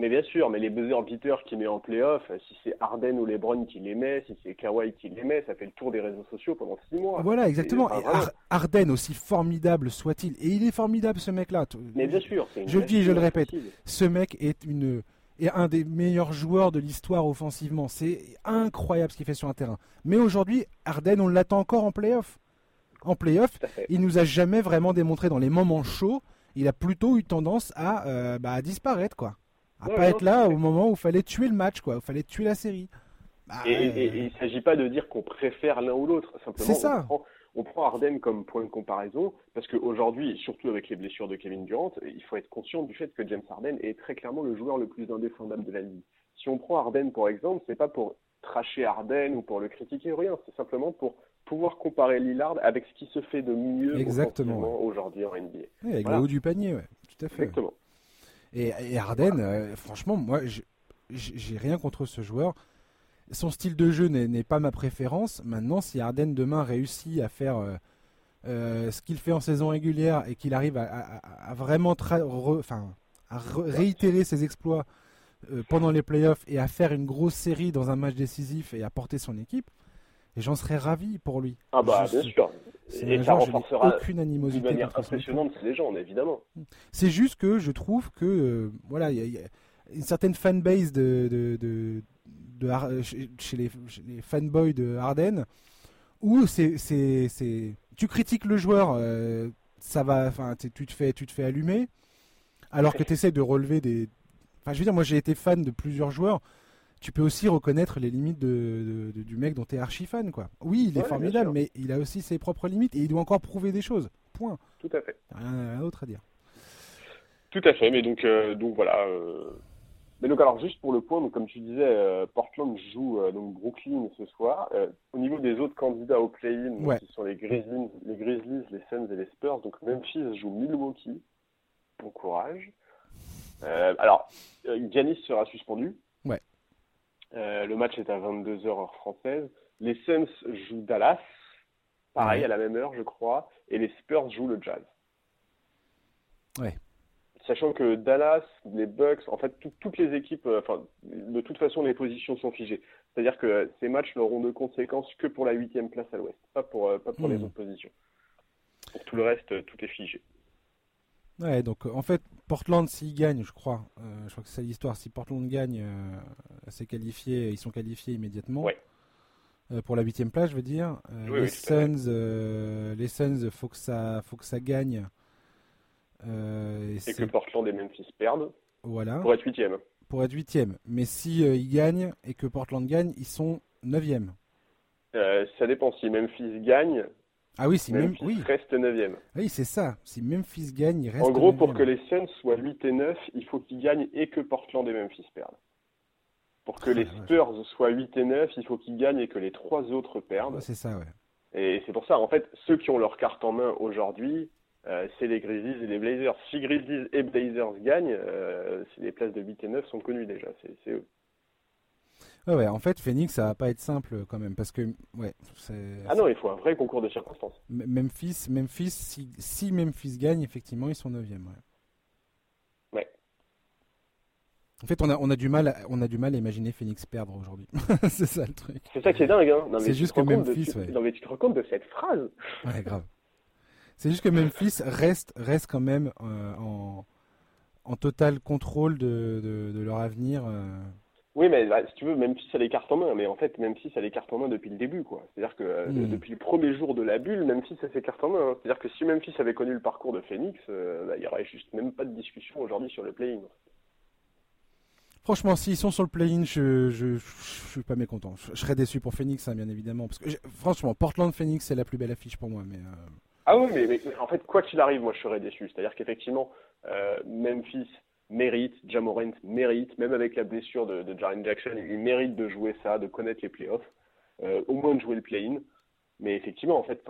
Mais bien sûr, mais les buzzer beaters qu'il met en playoff, si c'est Arden ou LeBron qui les met, si c'est Kawhi qui les met, ça fait le tour des réseaux sociaux pendant six mois. Voilà, exactement. Et, Arden, aussi formidable soit-il, et il est formidable ce mec-là. Mais bien sûr, je le dis et je le répète, ce mec est une et un des meilleurs joueurs de l'histoire offensivement. C'est incroyable ce qu'il fait sur un terrain. Mais aujourd'hui, Arden, on l'attend encore en playoff. En playoff, il nous a jamais vraiment démontré dans les moments chauds. Il a plutôt eu tendance à, euh, bah, disparaître, quoi. À pas être là au moment où il fallait tuer le match, quoi. Il fallait tuer la série. Bah, et, euh, il ne s'agit pas de dire qu'on préfère l'un ou l'autre. C'est ça on prend Arden comme point de comparaison parce qu'aujourd'hui, surtout avec les blessures de Kevin Durant, il faut être conscient du fait que James Harden est très clairement le joueur le plus indéfendable de la ligue. Si on prend Arden pour exemple, c'est pas pour tracher Arden ou pour le critiquer rien, c'est simplement pour pouvoir comparer Lillard avec ce qui se fait de mieux Exactement, aujourd'hui en NBA. avec le haut du panier, ouais, tout à fait. Exactement. Et, et Arden, euh, franchement, moi, j'ai rien contre ce joueur son style de jeu n'est pas ma préférence. Maintenant, si Arden demain réussit à faire euh, euh, ce qu'il fait en saison régulière et qu'il arrive à, vraiment à réitérer ses exploits pendant les playoffs et à faire une grosse série dans un match décisif et à porter son équipe, j'en serais ravi pour lui. Ah bah bien sûr. Et ça renforcera aucune animosité. De manière impressionnante ces légendes, évidemment. C'est juste que je trouve que voilà, il y, a une certaine fanbase de, de de, chez, les, fanboys de Harden où c'est, tu critiques le joueur, euh, ça va, enfin, tu te fais, tu te fais allumer, alors que tu essaies de relever des. Enfin, je veux dire, moi j'ai été fan de plusieurs joueurs. Tu peux aussi reconnaître les limites de, du mec dont tu es archi fan, quoi. Oui, il est formidable, mais il a aussi ses propres limites et il doit encore prouver des choses. Point. Tout à fait. Rien d'autre à dire. Tout à fait, mais donc, euh, donc voilà. Euh, mais donc alors juste pour le point, donc comme tu disais, euh, Portland joue donc Brooklyn ce soir. Au niveau des autres candidats au play-in, qui sont les Grizzlies, les Grizzlies, les Suns et les Spurs, donc Memphis joue Milwaukee. Bon courage. alors Giannis sera suspendu. Ouais. Le match est à 22h heure française. Les Suns jouent Dallas, pareil à la même heure je crois, et les Spurs jouent le Jazz. Ouais Sachant que Dallas, les Bucks, en fait, toutes les équipes, euh, enfin, de toute façon, les positions sont figées. C'est-à-dire que ces matchs n'auront de conséquences que pour la huitième place à l'Ouest, pas pour, pas pour les hmm. autres positions. Pour tout le reste, tout est figé. Ouais, donc en fait, Portland, s'ils gagnent, je crois, je crois que c'est l'histoire, si Portland gagne, c'est qualifié, ils sont qualifiés immédiatement. Ouais. Euh, pour la huitième place, je veux dire. Euh, les, Suns, euh, les Suns, faut que ça, faut que ça gagne. et, que Portland et Memphis perdent. Voilà. Pour être huitième. Pour être huitième. Mais si ils gagnent et que Portland gagne, ils sont neuvième. ça dépend. Si Memphis gagne, ah oui, si Memphis oui. reste 9 Oui, c'est ça. Si Memphis gagne, il reste En gros, pour que les Suns soient 8 et 9, il faut qu'ils gagnent et que Portland et Memphis perdent. Pour que les Spurs soient 8 et 9, il faut qu'ils gagnent et que les trois autres perdent. c'est ça, ouais. Et c'est pour ça, en fait, ceux qui ont leur carte en main aujourd'hui, euh, c'est les Grizzlies et les Blazers. Si Grizzlies et Blazers gagnent, euh, les places de 8 et 9 sont connues déjà, c'est eux. Ouais, ouais, en fait, Phoenix, ça va pas être simple quand même, parce que, ouais, Ah non, il faut un vrai concours de circonstances. Memphis, Memphis si, si Memphis gagne, effectivement, ils sont 9e, ouais. En fait, on a, on a, du mal, on a du mal à imaginer Phoenix perdre aujourd'hui. c'est ça le truc. C'est ça qui est dingue. Hein. C'est juste que Memphis. De, tu, Non, mais tu te rends compte de cette phrase Ouais, grave. C'est juste que Memphis reste, reste quand même euh, en, en, total contrôle de, de, de leur avenir. Euh. Oui, mais bah, si tu veux, Memphis a les cartes en main. Mais en fait, Memphis a les cartes en main depuis le début. quoi. C'est-à-dire que euh, hmm. depuis le premier jour de la bulle, Memphis a ses cartes en main. Hein. C'est-à-dire que si Memphis avait connu le parcours de Phoenix, bah, il n'y aurait juste même pas de discussion aujourd'hui sur le play-in. Franchement, s'ils sont sur le play-in, je, je, suis pas mécontent. Je, serais déçu pour Phoenix, hein, bien évidemment. Parce que franchement, Portland-Phoenix, c'est la plus belle affiche pour moi. Mais, euh, Ah oui, mais, en fait, quoi qu'il arrive, moi je serais déçu. C'est-à-dire qu'effectivement, euh, Memphis mérite, Jamorant mérite, même avec la blessure de, de Jaren Jackson, il mérite de jouer ça, de connaître les playoffs, euh, au moins de jouer le play-in. Mais effectivement, en fait,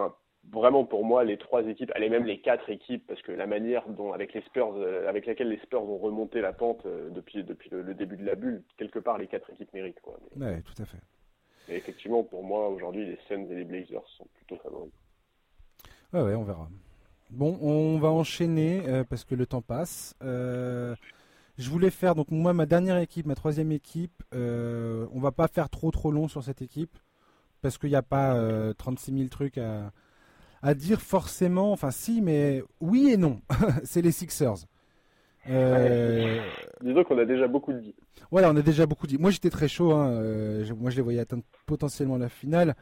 vraiment pour moi les trois équipes, allez même les quatre équipes, parce que la manière dont avec les Spurs, euh, avec laquelle les Spurs ont remonté la pente euh, depuis depuis le, début de la bulle, quelque part les quatre équipes méritent quoi. ouais, tout à fait. Et effectivement pour moi aujourd'hui les Suns et les Blazers sont plutôt favoris. Ouais ouais on verra. Bon on va enchaîner euh, parce que le temps passe. je voulais faire donc moi ma dernière équipe, ma troisième équipe. on va pas faire trop trop long sur cette équipe parce qu'il n'y a pas 36 000 trucs à dire forcément, enfin si, mais oui et non. c'est les Sixers. Euh... Disons qu'on a déjà beaucoup dit. Voilà, on a déjà beaucoup dit. Moi j'étais très chaud, hein. Euh, moi je les voyais atteindre potentiellement la finale.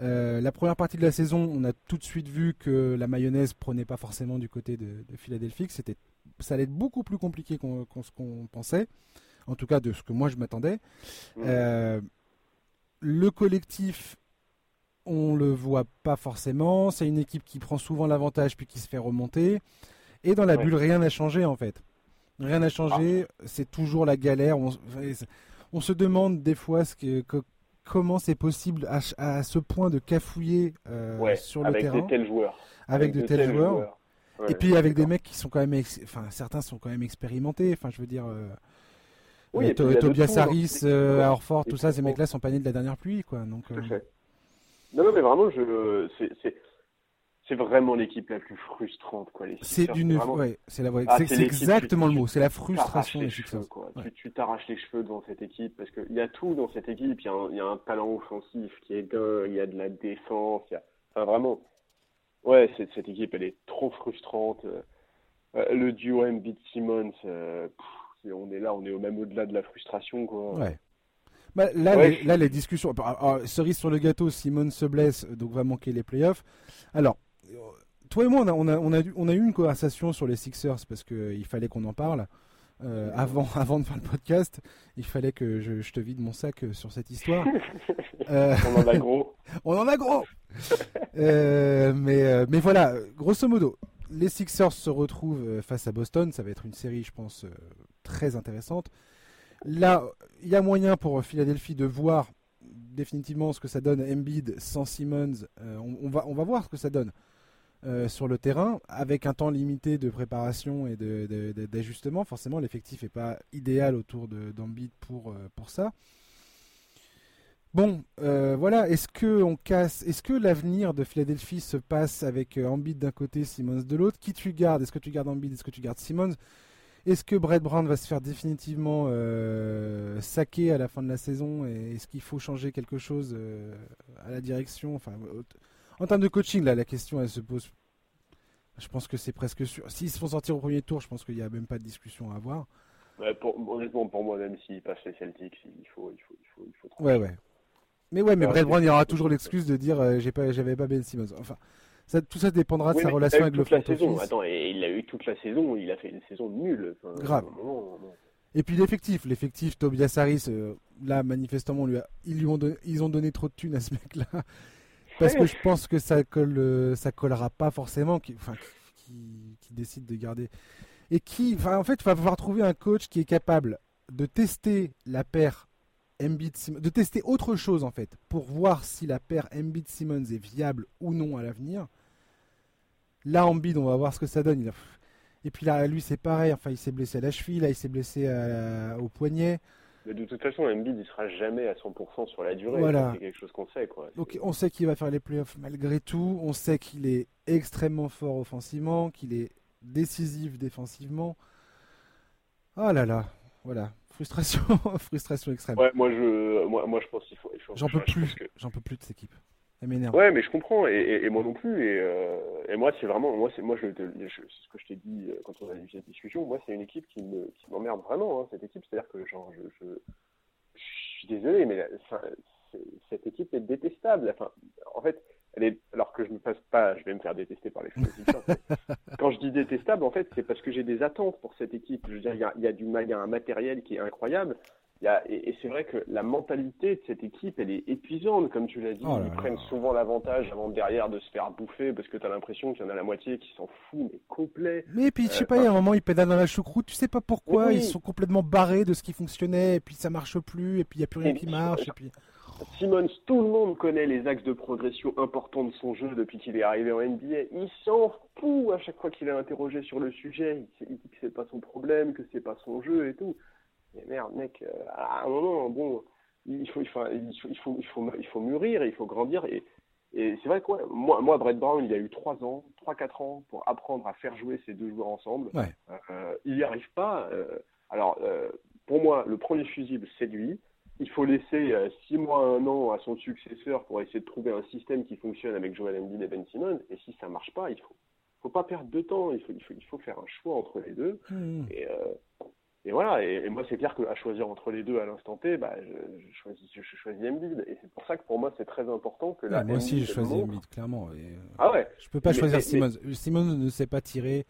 Euh, la première partie de la saison, on a tout de suite vu que la mayonnaise prenait pas forcément du côté de, Philadelphie, c'était, ça allait être beaucoup plus compliqué qu'on, pensait, en tout cas de ce que moi je m'attendais. Mmh. Euh, le collectif on le voit pas forcément. C'est une équipe qui prend souvent l'avantage puis qui se fait remonter. Et dans la bulle, rien n'a changé en fait. Rien n'a changé. Ah. C'est toujours la galère. On, se demande des fois ce que, comment c'est possible à, ce point de cafouiller euh, sur le terrain. Avec de tels joueurs. Avec, de, tels, joueurs. et puis avec des mecs qui sont quand même, enfin certains sont quand même expérimentés. Enfin, je veux dire. Euh, oui, euh, Tobias Harris, Orford, tout ça, ces mecs-là sont nés de la dernière pluie, quoi. Donc, non, non, mais vraiment, je, c'est, c'est vraiment l'équipe la plus frustrante, quoi. C'est d'une, ouais, c'est la, ah, c'est, exactement le mot. C'est la frustration des cheveux, quoi. Tu, t'arraches les cheveux devant cette équipe parce qu'il y a tout dans cette équipe. Il y, a un, il y a un talent offensif qui est dingue. Il y a de la défense. Il y a, enfin, vraiment, ouais, cette, cette équipe, elle est trop frustrante. Euh, le duo Embiid Simmons, euh, on est là, on est au même au-delà de la frustration, quoi. Ouais. Bah, là, les, là, les discussions. cerise sur le gâteau, Simone se blesse, donc va manquer les playoffs. Alors, toi et moi, on a, on a, on a, eu une conversation sur les Sixers parce qu'il fallait qu'on en parle. Euh, avant, avant de faire le podcast, il fallait que je, te vide mon sac euh, sur cette histoire. Euh, on en a gros. on en a gros. mais, mais voilà, grosso modo, les Sixers se retrouvent face à Boston. Ça va être une série, je pense, très intéressante. Là, il y a moyen pour Philadelphie de voir définitivement ce que ça donne Embiid sans Simmons. Euh, on, va, on va voir ce que ça donne euh, sur le terrain avec un temps limité de préparation et d'ajustement. Forcément, l'effectif n'est pas idéal autour d'Embiid pour, euh, pour ça. Bon, voilà. Est-ce que on casse Est-ce que l'avenir de Philadelphie se passe avec Embiid d'un côté, Simmons de l'autre? Qui tu gardes? Est-ce que tu gardes Embiid Est-ce que tu gardes Simmons? Est-ce que Brett Brown va se faire définitivement euh, saquer à la fin de la saison? Est-ce qu'il faut changer quelque chose euh, à la direction? Enfin, En termes de coaching, là, la question elle se pose. Je pense que c'est presque sûr. S'ils se font sortir au premier tour, je pense qu'il n'y a même pas de discussion à avoir. pour, honnêtement, pour moi, même s'ils passent les Celtics, il faut, il faut, il faut, il faut Ouais, ouais. Mais ouais, mais Brett Brown, il y aura toujours l'excuse de dire euh, j'ai pas, j'avais pas Ben Simmons. Enfin, tout ça dépendra de sa relation avec le front saison. Attends, et il a eu toute la saison, il a fait une saison nulle. Grave. Et puis l'effectif, l'effectif Tobias Harris, euh, là manifestement, lui ils lui ont ils ont donné trop de thunes à ce mec-là, parce que je pense que ça colle, euh, ça collera pas forcément, qui, enfin, qui, qui, décide de garder et qui, enfin, en fait, il va falloir trouver un coach qui est capable de tester la paire Embiid de tester autre chose en fait pour voir si la paire Embiid Simmons est viable ou non à l'avenir. Là, Embiid, on va voir ce que ça donne. Et puis là, lui, c'est pareil. Enfin, il s'est blessé à la cheville, là, il s'est blessé au poignet. Mais de toute façon, Embiid, il sera jamais à 100% sur la durée. C'est quelque chose qu'on sait, quoi. Donc, on sait qu'il va faire les playoffs malgré tout. On sait qu'il est extrêmement fort offensivement, qu'il est décisif défensivement. Oh là là, voilà. Frustration, frustration extrême. Ouais, moi je, moi, moi je pense qu'il faut. J'en peux plus. J'en peux plus de cette équipe. M'énerve. Ouais, mais je comprends et, moi non plus et, euh, et moi c'est vraiment moi c'est moi je, ce que je t'ai dit euh, quand on a eu cette discussion. Moi c'est une équipe qui me qui m'emmerde vraiment hein, cette équipe. C'est-à-dire que genre je, je, suis désolé mais cette équipe est détestable. Enfin, en fait, elle est, alors que je ne passe pas, je vais me faire détester par les. Quand je dis détestable, en fait, c'est parce que j'ai des attentes pour cette équipe. Je veux dire, il y y a du, y a un matériel qui est incroyable. Il y a, et, c'est vrai que la mentalité de cette équipe, elle est épuisante, comme tu l'as dit. Oh ils prennent souvent l'avantage avant derrière de se faire bouffer parce que tu as l'impression qu'il y en a la moitié qui s'en fout, mais complet. Mais puis, je sais pas, il y a un moment, ils pédalent dans la choucroute, tu sais pas pourquoi, ils sont complètement barrés de ce qui fonctionnait, et puis ça marche plus, et puis il n'y a plus rien qui marche, et puis. Simmons, tout le monde connaît les axes de progression importants de son jeu depuis qu'il est arrivé en NBA. Il s'en fout à chaque fois qu'il est interrogé sur le sujet. Il, dit que c'est pas son problème, que c'est pas son jeu et tout. Mais merde, mec, euh, à un moment, bon, il faut, il faut, il faut, il faut, il faut, mûrir, il faut grandir. Et, et c'est vrai que moi, moi, Brett Brown, il a eu 3 ans, 3-4 ans pour apprendre à faire jouer ces deux joueurs ensemble. Euh, il n'y arrive pas. Euh, alors, pour moi, le premier fusible, c'est lui il faut laisser euh, six mois, un an à son successeur pour essayer de trouver un système qui fonctionne avec Joel Embiid et Ben Simmons. Et si ça marche pas, il faut, faut pas perdre de temps. Il faut, il faut, il faut faire un choix entre les deux. Hmm. Et, et voilà. Et, moi, c'est clair qu'à choisir entre les deux à l'instant T, bah, je, je, choisis, je, choisis Embiid. Et c'est pour ça que pour moi, c'est très important que là. moi aussi, je choisis Embiid, clairement. Et, euh, ah ouais. Je peux pas choisir Simmons. Simmons ne sait pas tirer.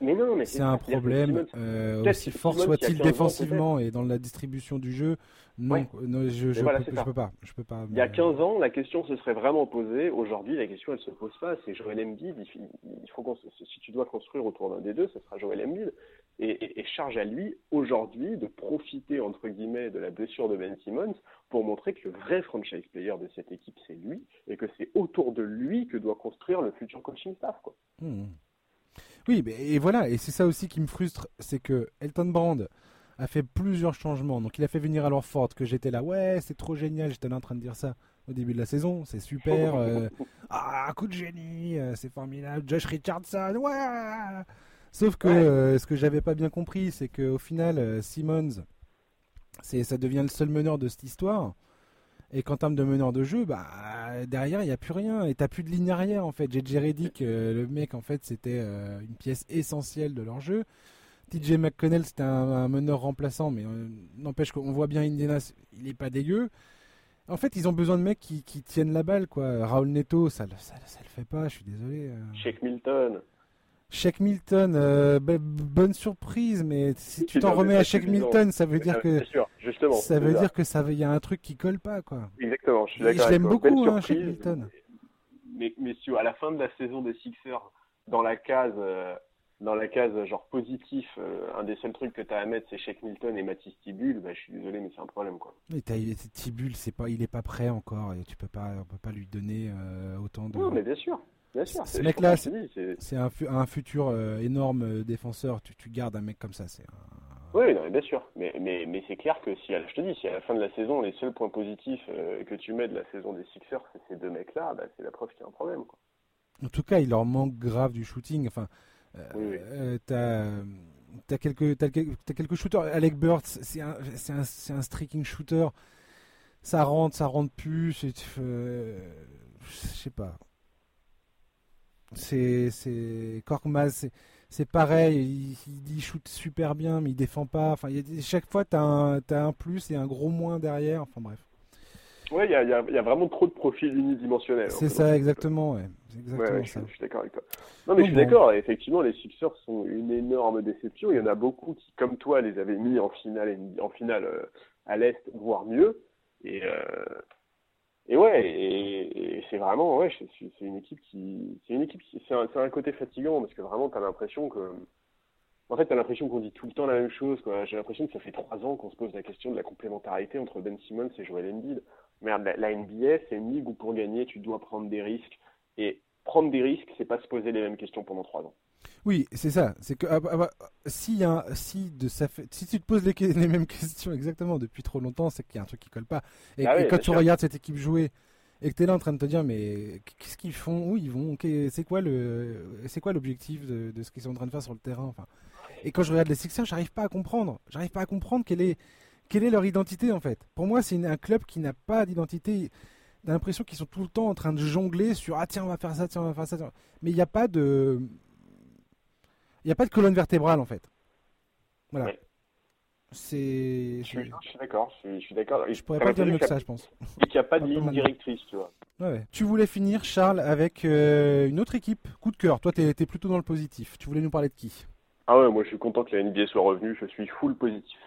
Mais non, mais c'est un problème. Euh, aussi fort soit-il défensivement et dans la distribution du jeu, non, je, je, peux, pas, je peux pas. Il y a 15 ans, la question se serait vraiment posée. Aujourd'hui, la question elle se pose pas. C'est Joel Embiid. Il, faut si tu dois construire autour d'un des deux, ce sera Joel Embiid. Et, et, charge à lui aujourd'hui de profiter entre guillemets de la blessure de Ben Simmons pour montrer que le vrai franchise player de cette équipe c'est lui et que c'est autour de lui que doit construire le futur coaching staff quoi. Hmm. Oui, et voilà, et c'est ça aussi qui me frustre, c'est que Elton Brand a fait plusieurs changements. Donc il a fait venir alors Ford, que j'étais là, ouais, c'est trop génial, j'étais là en train de dire ça au début de la saison, c'est super. Euh, ah, coup de génie, euh, c'est formidable. Josh Richardson, ouais. Sauf que euh, ce que j'avais pas bien compris, c'est qu'au final, Simmons, c'est ça devient le seul meneur de cette histoire. Et qu'en termes de meneur de jeu, bah derrière il n'y a plus rien et t'as plus de ligne arrière en fait. JJ Reddick, euh, le mec en fait c'était euh, une pièce essentielle de leur jeu. TJ McConnell c'était un, meneur remplaçant, mais euh, n'empêche qu'on voit bien Indiana, il est pas dégueu. En fait, ils ont besoin de mecs qui, tiennent la balle quoi. Raoul Neto, ça, ça, ça, le fait pas, je suis désolé. Shake Milton. Shaq Milton, euh, bonne surprise, mais si tu t'en remets à Shaq Milton, ça veut dire que justement, ça veut dire que ça il y a un truc qui colle pas quoi. Exactement, je suis d'accord. Je l'aime beaucoup, hein, Shaq Milton. Mais, mais à la fin de la saison des Sixers, dans la case, euh, dans la case genre positif, euh, un des seuls trucs que tu as à mettre, c'est Shaq Milton et Mathis Tibul. Bah, je suis désolé, mais c'est un problème quoi. Mais Tibul, c'est pas, il est pas prêt encore et tu peux pas, on peut pas lui donner autant de. Non, mais bien sûr. Ce mec-là, c'est un, un, futur euh, énorme euh, défenseur. Tu, tu, gardes un mec comme ça. c'est Oui, non, bien sûr. Mais, mais, mais c'est clair que si, je te dis, si à la fin de la saison, les seuls points positifs euh, que tu mets de la saison des Sixers, c'est ces deux mecs-là, bah, c'est la preuve qu'il y a un problème. Quoi. En tout cas, il leur manque grave du shooting. Enfin, T'as quelques, as quelques shooters. Alec Burks, c'est un, un, un, streaking shooter. Ça rentre, ça rentre plus. Je sais pas. C'est, c'est Korkmaz, c'est pareil. Il, il, shoot super bien, mais il défend pas. Enfin, chaque fois, t'as un, as un plus et un gros moins derrière. Enfin bref. Ouais, il y a, y a, vraiment trop de profils unidimensionnels. C'est ça, exactement. Ouais. Je, suis d'accord avec toi. Non, mais je suis d'accord. Effectivement, les Sixers sont une énorme déception. Il y en a beaucoup qui, comme toi, les avaient mis en finale, en finale euh, à l'Est, voire mieux. Et, euh, et ouais, et, c'est vraiment, ouais, c'est une équipe qui, c'est une équipe c'est un, un, côté fatigant parce que vraiment, tu as l'impression que, en fait, tu as l'impression qu'on dit tout le temps la même chose. J'ai l'impression que ça fait trois ans qu'on se pose la question de la complémentarité entre Ben Simmons et Joel Embiid. Merde, la, NBA, c'est une ligue où pour gagner, tu dois prendre des risques. Et prendre des risques, c'est pas se poser les mêmes questions pendant trois ans. Oui, c'est ça. C'est que ah, bah, bah, si, si, de, ça fait, si tu te poses les, les, mêmes questions exactement depuis trop longtemps, c'est qu'il y a un truc qui colle pas. Et, bah quand tu regardes cette équipe jouer et que tu es là en train de te dire mais qu'est-ce qu'ils font Où ils vont C'est quoi le c'est quoi l'objectif de, de, ce qu'ils sont en train de faire sur le terrain enfin, Et quand je regarde les Sixers, j'arrive pas à comprendre. J'arrive pas à comprendre quelle est quelle est leur identité en fait Pour moi, c'est un club qui n'a pas d'identité. J'ai l'impression qu'ils sont tout le temps en train de jongler sur ah tiens on va faire ça, tiens on va faire ça. Mais il n'y a pas de il n'y a pas de colonne vertébrale en fait. Voilà. C'est. Je suis, d'accord. Je suis, d'accord. Je pourrais pas dire mieux que ça, je pense. Et qu'il n'y a pas de ligne directrice, tu vois. Ouais, Tu voulais finir, Charles, avec euh, une autre équipe. Coup de cœur. Toi, tu étais plutôt dans le positif. Tu voulais nous parler de qui? Ah ouais, moi je suis content que la NBA soit revenue. Je suis full positif.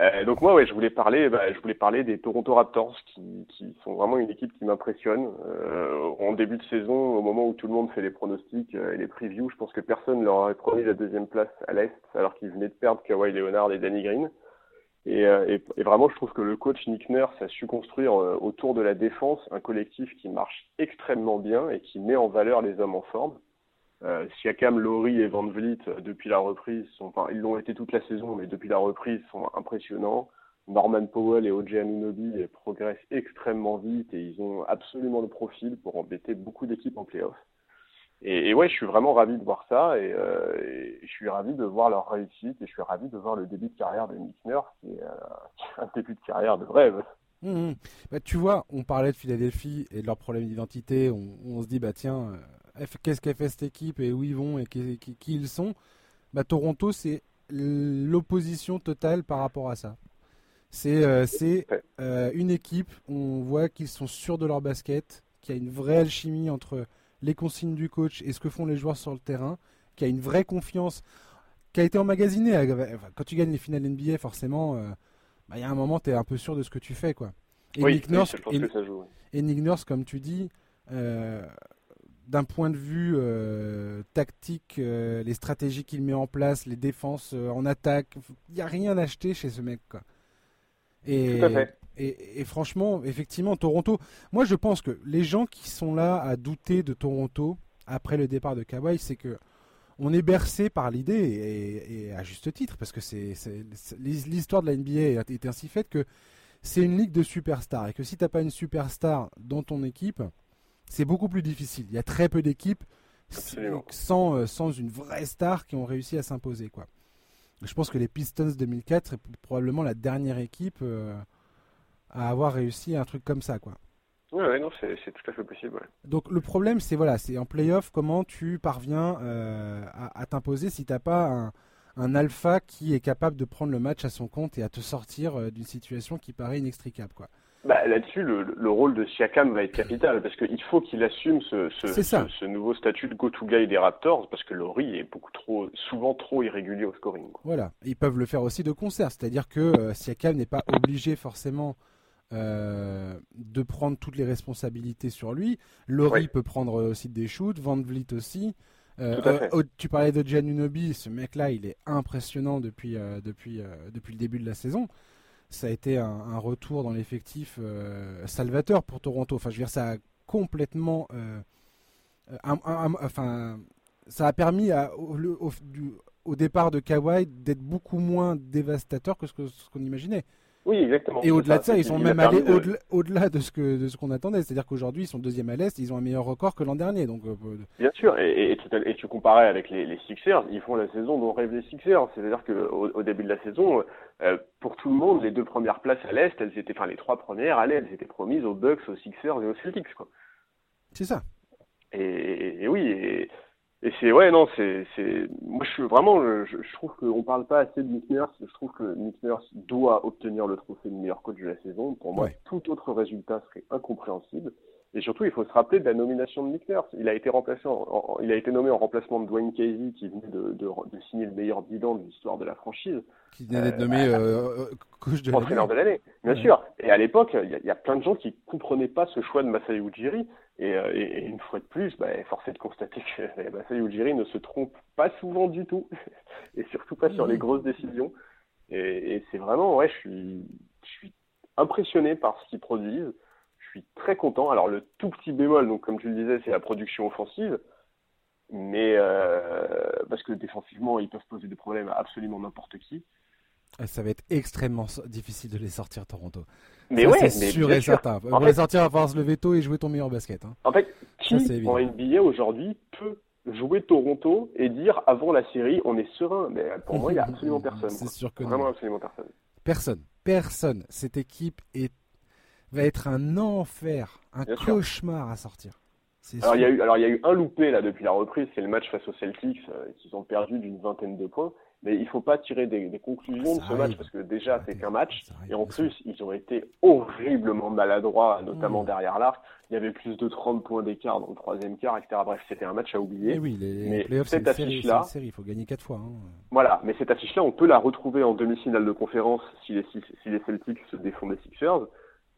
Euh, donc moi, ouais, je voulais parler, bah, je voulais parler des Toronto Raptors, qui, qui sont vraiment une équipe qui m'impressionne. Euh, en début de saison, au moment où tout le monde fait les pronostics euh, et les previews, je pense que personne leur aurait promis la deuxième place à l'est, alors qu'ils venaient de perdre Kawhi Leonard et Danny Green. Et, euh, et, et, vraiment, je trouve que le coach Nick Nurse a su construire autour de la défense un collectif qui marche extrêmement bien et qui met en valeur les hommes en forme. Euh, Siakam, Laurie et Van Vliet, euh, depuis la reprise, enfin, ils l'ont été toute la saison, mais depuis la reprise, sont impressionnants. Norman Powell et OJ Anunoby progressent extrêmement vite et ils ont absolument le profil pour embêter beaucoup d'équipes en playoff. Et, ouais, je suis vraiment ravi de voir ça et, euh, et, je suis ravi de voir leur réussite et je suis ravi de voir le début de carrière de Nick Nurse qui est euh, un début de carrière de rêve. Mmh, mmh. Bah, tu vois, on parlait de Philadelphie et de leurs problèmes d'identité. On, on, se dit, bah tiens, qu'est-ce qu'a fait cette équipe et où ils vont et qui, ils sont, bah, Toronto, c'est l'opposition totale par rapport à ça. C'est euh, euh, une équipe, on voit qu'ils sont sûrs de leur basket, qu'il y a une vraie alchimie entre les consignes du coach et ce que font les joueurs sur le terrain, qu'il y a une vraie confiance qui a été emmagasinée. quand tu gagnes les finales NBA, forcément, euh, bah, il y a un moment, tu es un peu sûr de ce que tu fais. Quoi. Et Nick Nurse, et, Nick Nurse, comme tu dis, d'un point de vue euh, tactique, euh, les stratégies qu'il met en place, les défenses euh, en attaque, il n'y a rien à acheter chez ce mec. Quoi. Et, et, franchement, effectivement, Toronto, moi je pense que les gens qui sont là à douter de Toronto après le départ de Kawhi, c'est que on est bercé par l'idée, et, à juste titre, parce que c'est l'histoire de la NBA est ainsi faite que c'est une ligue de superstars, et que si tu n'as pas une superstar dans ton équipe, c'est beaucoup plus difficile. Il y a très peu d'équipes sans, euh, sans une vraie star qui ont réussi à s'imposer. quoi. Je pense que les Pistons 2004 c'est probablement la dernière équipe euh, à avoir réussi un truc comme ça. quoi. Ouais, non, c'est, tout à fait possible. Donc le problème, c'est voilà, c'est en playoff comment tu parviens euh, à, t'imposer si t'as pas un, un, alpha qui est capable de prendre le match à son compte et à te sortir d'une situation qui paraît inextricable, quoi. Bah, Là-dessus, le, le, rôle de Siakam va être capital parce qu'il faut qu'il assume ce, ce, ce, nouveau statut de go-to-guy des Raptors parce que Laurie est beaucoup trop, souvent trop irrégulier au scoring. Voilà, ils peuvent le faire aussi de concert, c'est-à-dire que euh, Siakam n'est pas obligé forcément euh, de prendre toutes les responsabilités sur lui. Laurie peut prendre aussi des shoots, Van Vliet aussi. Euh, euh tu parlais de Giannunobi, ce mec-là, il est impressionnant depuis, euh, depuis, depuis le début de la saison ça a été un, retour dans l'effectif euh, salvateur pour Toronto. Enfin, je veux dire, ça a complètement. Euh, enfin, ça a permis au, départ de Kawhi d'être beaucoup moins dévastateur que ce qu'on imaginait. Oui, exactement. Et au-delà de ça, ils sont même allés au-delà de ce que de ce qu'on attendait. C'est-à-dire qu'aujourd'hui, ils sont deuxième à l'est, ils ont un meilleur record que l'an dernier. Donc, euh, bien sûr. Et, et, tu, comparais avec les, les, Sixers, ils font la saison dont rêvent les Sixers. C'est-à-dire qu'au au début de la saison, euh, pour tout le monde, les deux premières places à l'est, elles étaient, enfin les trois premières à l'est, elles étaient promises aux Bucks, aux Sixers et aux Celtics, quoi. C'est ça. Et, et, oui, et, et c'est ouais non c'est c'est moi je suis vraiment je, je trouve qu'on parle pas assez de Nick Nurse je trouve que Nick Nurse doit obtenir le trophée de meilleur coach de la saison. Pour moi tout autre résultat serait incompréhensible et surtout il faut se rappeler de la nomination de Nick Nurse. Il a été remplacé en, il a été nommé en remplacement de Dwayne Casey qui venait de, de, de signer le meilleur bilan de l'histoire de la franchise. Qui venait d'être nommé euh, euh, coach de l'année. de l'année bien sûr. Et à l'époque il y, y, a plein de gens qui comprenaient pas ce choix de Masai Ujiri. Euh, et, et, une fois de plus, bah, force est de constater que Masai Ujiri ne se trompe pas souvent du tout, et surtout pas sur les grosses décisions. Et, et c'est vraiment, ouais, je suis, je suis impressionné par ce qu'ils produisent. Suis très content. Alors le tout petit bémol, donc comme tu le disais, c'est la production offensive, mais euh, parce que défensivement, ils peuvent poser des problèmes à absolument n'importe qui. Ça va être extrêmement difficile de les sortir Toronto. Mais ouais, c'est sûr et certain. On va les sortir à force le veto et jouer ton meilleur basket. Hein. En fait, qui en NBA aujourd'hui peut jouer Toronto et dire avant la série on est serein? Mais pour moi, il n'y a absolument personne. C'est sûr que Vraiment absolument personne. Personne. Personne. Cette équipe est... va être un enfer, un cauchemar à sortir. Alors il, y a eu, alors il y a eu un loupé là depuis la reprise, c'est le match face aux Celtics, euh, qu'ils ont perdu d'une vingtaine de points mais il faut pas tirer des, conclusions de ce match parce que déjà c'est qu'un match et en plus ils ont été horriblement maladroits, notamment mmh. derrière l'arc. Il y avait plus de 30 points d'écart dans le troisième quart, etc. Bref, c'était un match à oublier. Mais oui, les, playoffs, cette affiche-là, il faut gagner quatre fois. Hein. Voilà, mais cette affiche-là, on peut la retrouver en demi-finale de conférence si les, si les Celtics se défendent des Sixers.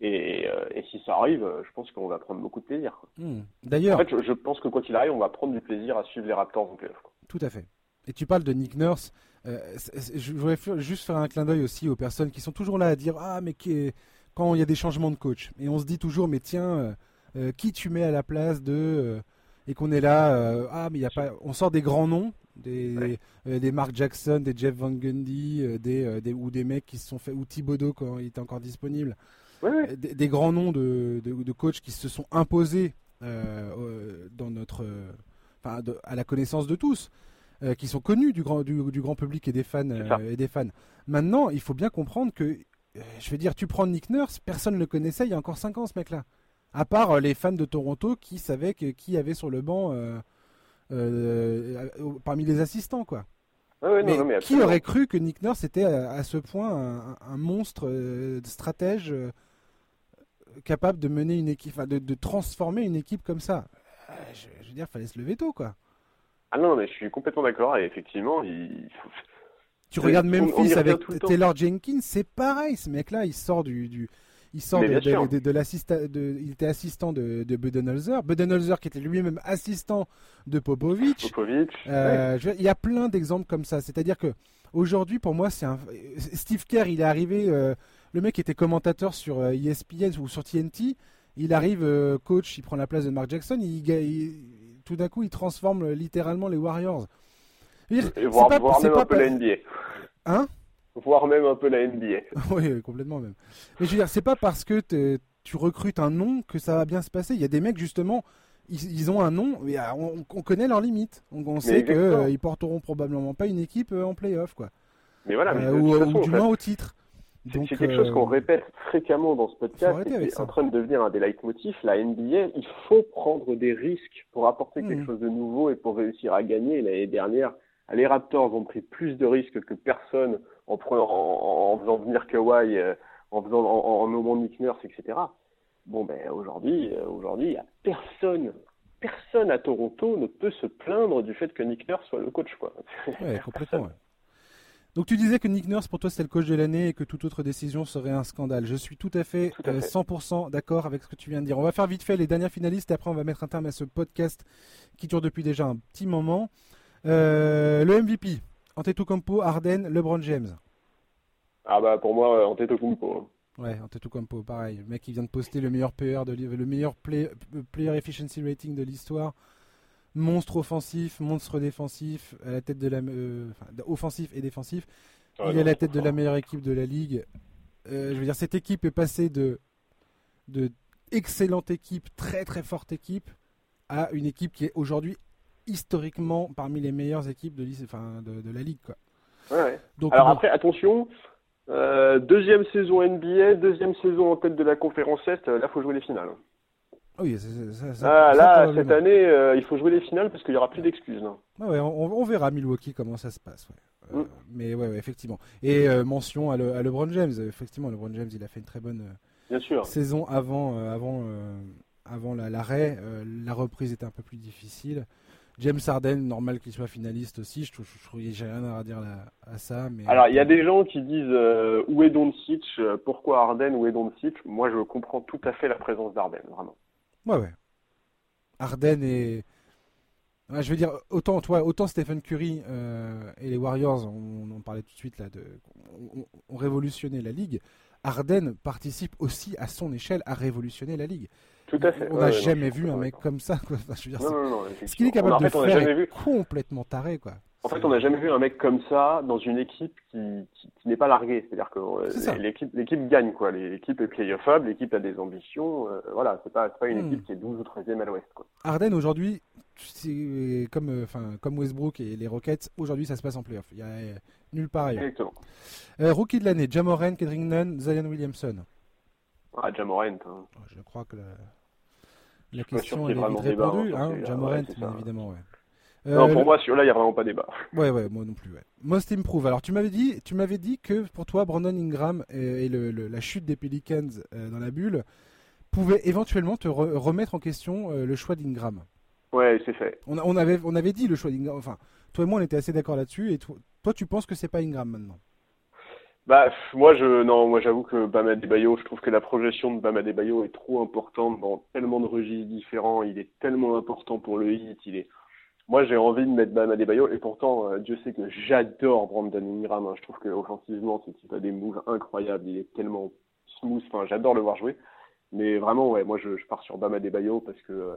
Et, euh, et, si ça arrive, je pense qu'on va prendre beaucoup de plaisir. Mmh. D'ailleurs, en fait, je, pense que quoi qu'il arrive, on va prendre du plaisir à suivre les Raptors en playoff. Tout à fait. Et tu parles de Nick Nurse. Euh, je voudrais juste faire un clin d'œil aussi aux personnes qui sont toujours là à dire Ah, mais quand il y a des changements de coach. Et on se dit toujours Mais tiens, euh, euh, qui tu mets à la place de. et qu'on est là, ah, mais il y a pas. On sort des grands noms, des, des Mark Jackson, des Jeff Van Gundy, des, des, ou des mecs qui se sont fait. Ou Thibodeau quand il était encore disponible. Des, grands noms de, de, de, coachs qui se sont imposés dans notre. Enfin, à la connaissance de tous. Euh, qui sont connus du grand, du, grand public et des, fans, euh, et des fans. Maintenant, il faut bien comprendre que, euh, je veux dire, tu prends Nick Nurse, personne ne le connaissait il y a encore 5 ans, ce mec-là. À part les fans de Toronto qui savaient que, qui avait sur le banc parmi les assistants, quoi. mais, qui aurait cru que Nick Nurse était à, ce point un, monstre stratège capable de mener une équipe, de, de, transformer une équipe comme ça je, je veux dire, fallait se lever tôt, quoi. Ah non, mais je suis complètement d'accord. Et effectivement, il Tu regardes Memphis avec Taylor Jenkins, c'est pareil. Ce mec-là, il sort du, du il sort de, de, de, l'assistant, il était assistant de, de Budenholzer. Budenholzer qui était lui-même assistant de Popovic. Popovic. Euh, il y a plein d'exemples comme ça. C'est-à-dire que aujourd'hui, pour moi, c'est un Steve Kerr. Il est arrivé. Euh, le mec était commentateur sur ESPN euh, e ou sur TNT. Il arrive coach. Il prend la place de Mark Jackson. Il, il, tout d'un coup, il transforme littéralement les Warriors. voir, même un peu la NBA. Hein? Voir même un peu la NBA. oui, complètement même. Mais je veux dire, c'est pas parce que tu recrutes un nom que ça va bien se passer. Il y a des mecs, justement, ils, ont un nom, mais ah, on, connaît leurs limites. On, sait qu'ils euh, porteront probablement pas une équipe euh, en playoff, quoi. Mais voilà, euh, ou, du moins au titre. C'est quelque chose qu'on répète fréquemment dans ce podcast et qui est en train de devenir un des leitmotifs. La NBA, il faut prendre des risques pour apporter quelque mmh. chose de nouveau et pour réussir à gagner. L'année dernière, les Raptors ont pris plus de risques que personne en, en, faisant venir Kawhi, euh, en, faisant, en, nommant Nick Nurse, etc. Bon, ben aujourd'hui, euh, aujourd'hui, personne, personne à Toronto ne peut se plaindre du fait que Nick Nurse soit le coach. Quoi. Ouais, complètement. Donc tu disais que Nick Nurse pour toi c'était le coach de l'année et que toute autre décision serait un scandale. Je suis tout à fait, 100% euh, d'accord avec ce que tu viens de dire. On va faire vite fait les dernières finalistes et après on va mettre un terme à ce podcast qui dure depuis déjà un petit moment. Euh, le MVP, Antetokounmpo, Arden, LeBron James. Ah bah pour moi euh, Antetokounmpo. Ouais, Antetokounmpo, pareil. Le mec qui vient de poster le meilleur player, de, le meilleur player efficiency rating de l'histoire monstre offensif, monstre défensif, à la tête de la, euh, offensif et défensif. il est à la tête de la meilleure équipe de la ligue. je veux dire, cette équipe est passée de, de excellente équipe, très très forte équipe, à une équipe qui est aujourd'hui historiquement parmi les meilleures équipes de, enfin, de, la ligue. Quoi. Ouais, Donc, Alors après, attention, euh, deuxième saison NBA, deuxième saison en tête de la conférence Est, là, il faut jouer les finales. Oui, ça, ça, ah, là, cette année, euh, il faut jouer les finales parce qu'il n'y aura plus d'excuses. ouais, on, verra Milwaukee comment ça se passe. Euh, mm. Mais ouais, effectivement. Et mention à, LeBron James. Effectivement, LeBron James, il a fait une très bonne Bien sûr. saison avant, avant, avant l'arrêt. La, reprise était un peu plus difficile. James Harden, normal qu'il soit finaliste aussi. Je trouve, je, j'ai rien à dire à ça. Mais alors, il y a des gens qui disent euh, où est Doncic? Euh, Pourquoi Harden? Où est Doncic? Moi, je comprends tout à fait la présence d'Harden, vraiment. Ouais, ouais. Harden est. je veux dire, autant, toi, autant Stephen Curry euh, et les Warriors, on, en parlait tout de suite là, de, ont révolutionné la ligue. Harden participe aussi à son échelle à révolutionner la ligue. Tout à fait. On n'a jamais vu un mec comme ça. Quoi. je veux dire, ce qu'il est capable de faire est complètement taré. Quoi. En fait, on n'a jamais vu un mec comme ça dans une équipe qui, qui, n'est pas larguée. C'est-à-dire que euh, l'équipe, l'équipe gagne, quoi. L'équipe est playoffable, l'équipe a des ambitions. Euh, voilà, c'est pas, pas une hmm. équipe qui est 12 ou 13e à l'ouest. Quoi. Arden, aujourd'hui, comme, euh, enfin, comme Westbrook et les Rockets, aujourd'hui, ça se passe en playoff. Il y a nulle part ailleurs. Exactement. rookie de l'année, Jamoran, Kedring Nunn, Zion Williamson. Ah, Jamorant. Hein. Je crois que la, la question est vite répondue. Hein, bien évidemment, ouais. Non, pour euh, moi, celui-là, il n'y a vraiment pas débat. Ouais, ouais, moi non plus. Ouais. Most Improve. Alors, tu m'avais dit, tu m'avais dit que pour toi, Brandon Ingram et, le, la chute des Pelicans euh, dans la bulle pouvaient éventuellement te remettre en question euh, le choix d'Ingram. Ouais, c'est fait. On, on, avait, on avait dit le choix d'Ingram. Enfin, toi et moi, on était assez d'accord là-dessus. Et toi, toi, tu penses que c'est pas Ingram maintenant? Bah, moi, je, non, moi, j'avoue que Bam Adebayo, je trouve que la projection de Bam Adebayo est trop importante dans tellement de registres différents. Il est tellement important pour le hit. Il est, moi, j'ai envie de mettre Bam Adebayo et pourtant, euh, Dieu sait que j'adore Brandon Ingram. Hein. Je trouve que offensivement, ce type a des moves incroyables. Il est tellement smooth. Enfin, j'adore le voir jouer. Mais vraiment, ouais, moi, je, je pars sur Bam Adebayo parce que euh,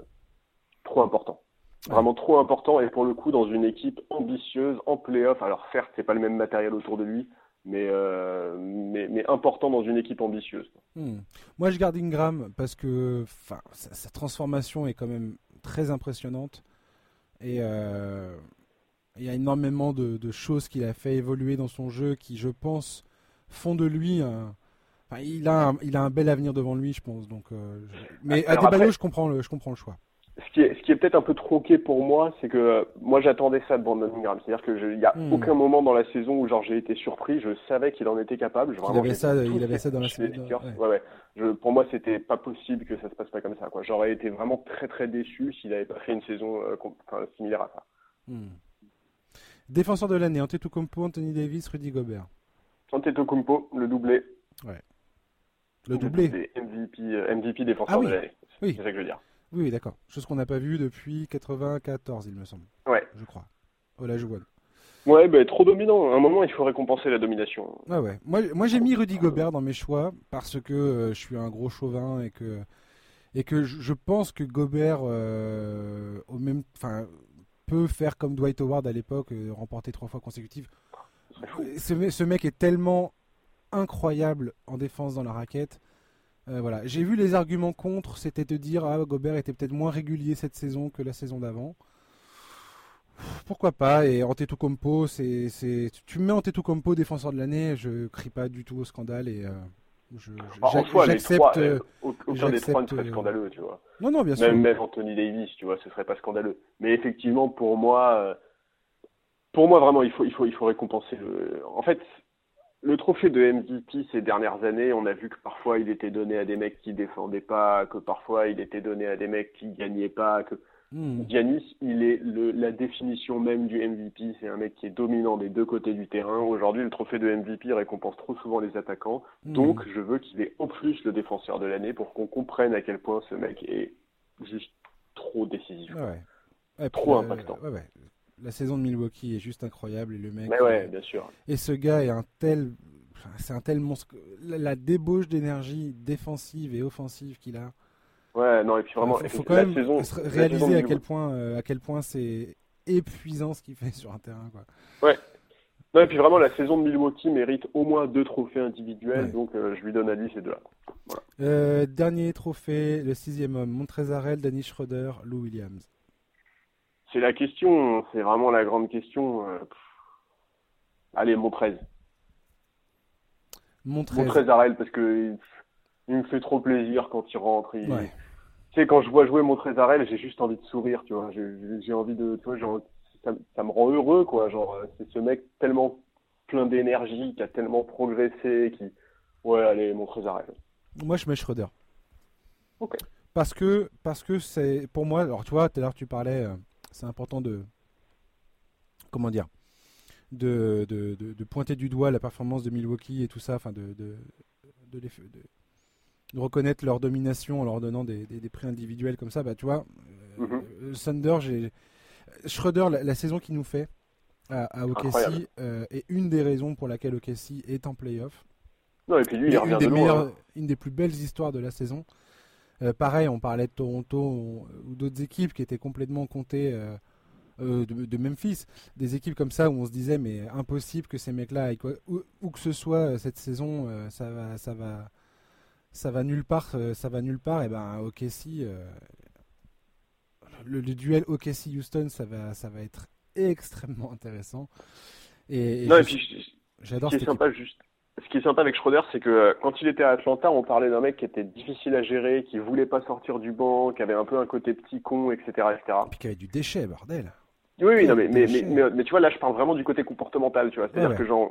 trop important. Vraiment trop important et pour le coup dans une équipe ambitieuse en playoff. Alors certes, c'est pas le même matériel autour de lui, euh, mais, mais, important dans une équipe ambitieuse. Hmm. Moi, je garde Ingram parce que sa, sa, transformation est quand même très impressionnante. Et euh, il y a énormément de, choses qu'il a fait évoluer dans son jeu qui, je pense, font de lui un. il, a un, il a un bel avenir devant lui, je pense. Donc, euh, Mais à des je comprends le, je comprends le choix ce qui est, ce qui est peut-être un peu tronqué pour moi, c'est que euh, moi j'attendais ça de Brandon Ingram. C'est-à-dire qu'il n'y a hmm. aucun moment dans la saison où genre j'ai été surpris. Je savais qu'il en était capable. il avait ça, il avait ça dans la saison. Ouais. Ouais, Je, pour moi, c'était pas possible que ça se passe pas comme ça. Quoi. J'aurais été vraiment très très déçu s'il n'avait pas fait une saison euh, similaire à ça. Hmm. Défenseur de l'année, Antetokounmpo, Anthony Davis, Rudy Gobert. Antetokounmpo, le doublé. Ouais. Le doublé. MVP, euh, MVP défenseur ah de l'année. Oui. C'est ça que je veux dire. Oui, d'accord. Chose qu'on n'a pas vue depuis 94, il me semble. Ouais. Je crois. Oh là, je vois. Ouais, bah, trop dominant. À un moment, il faut récompenser la domination. Ouais, ouais. Moi, moi j'ai mis Rudy Gobert dans mes choix parce que euh, je suis un gros chauvin et que, et que je, pense que Gobert euh, au même, peut faire comme Dwight Howard à l'époque, euh, remporter trois fois consécutives. Ce, ce, mec est tellement incroyable en défense dans la raquette. Euh, voilà. J'ai vu les arguments contre, c'était de dire ah Gobert était peut-être moins régulier cette saison que la saison d'avant. Pourquoi pas Et Antetokounmpo, c'est c'est tu me mets Antetokounmpo défenseur de l'année, je crie pas du tout au scandale et euh, je, bah, j'accepte. Euh, aucun des trois ne serait scandaleux, tu vois. Non non bien sûr. Même, Anthony Davis, tu vois, ce serait pas scandaleux. Mais effectivement, pour moi, pour moi vraiment, il faut il faut il faut récompenser le. En fait, le trophée de MVP ces dernières années, on a vu que parfois il était donné à des mecs qui défendaient pas, que parfois il était donné à des mecs qui gagnaient pas, que hmm. Giannis, il est le, la définition même du MVP, c'est un mec qui est dominant des deux côtés du terrain. Aujourd'hui, le trophée de MVP récompense trop souvent les attaquants, hmm. donc je veux qu'il ait en plus le défenseur de l'année pour qu'on comprenne à quel point ce mec est juste trop décisif. trop impactant la saison de Milwaukee est juste incroyable et le mec. Mais ouais, bien sûr. Et ce gars est un tel, c'est un tel monstre. La, débauche d'énergie défensive et offensive qu'il a. Ouais, non et puis vraiment. Il faut, quand même réaliser à quel point, euh, à quel point c'est épuisant ce qu'il fait sur un terrain, quoi. Ouais. et puis vraiment, la saison de Milwaukee mérite au moins deux trophées individuels, donc euh, je lui donne à lui ces deux-là. Euh, dernier trophée, le sixième homme, Montrezarel, Danny Schroeder, Lou Williams. C'est la question, c'est vraiment la grande question. Allez, Montrez. Montrez. Montrezarel, parce que il, me fait trop plaisir quand il rentre. Tu sais, quand je vois jouer Montrezarel, j'ai juste envie de sourire, tu vois. J'ai envie de, tu vois, genre, ça, me rend heureux, quoi. Genre, euh, c'est ce mec tellement plein d'énergie, qui a tellement progressé, qui. Ouais, allez, mon Trésarel. Moi, je mets Schroeder. Ok. Parce que, parce que c'est, pour moi, alors tu vois, tout à l'heure tu parlais, euh, c'est important de. Comment dire de, de, de, pointer du doigt la performance de Milwaukee et tout ça, enfin de, de, de, de, reconnaître leur domination en leur donnant des, des, prix individuels comme ça, bah tu vois, euh, mm-hmm. Thunder, j'ai Schroeder, la, saison qu'il nous fait à, OKC euh, est une des raisons pour laquelle OKC est en playoff. Non, et puis lui, il une, des hein. une des plus belles histoires de la saison. Euh, pareil, on parlait de Toronto ou d'autres équipes qui étaient complètement comptées euh, de, Memphis. Des équipes comme ça où on se disait, mais impossible que ces mecs-là, où, où, que ce soit cette saison, ça va, ça va, ça va nulle part, ça va nulle part. Et ben, OKC, le, duel OKC-Houston, ça va, ça va être extrêmement intéressant. Et, j'adore ce qui est sympa juste. Ce qui est sympa avec Schroeder, c'est que euh, quand il était à Atlanta, on parlait d'un mec qui était difficile à gérer, qui voulait pas sortir du banc, qui avait un peu un côté petit con, etc. etc. Et puis qui avait du déchet, bordel. Oui, oui, non, mais, mais, mais, mais, tu vois, là, je parle vraiment du côté comportemental, tu vois. C'est-à-dire que, genre,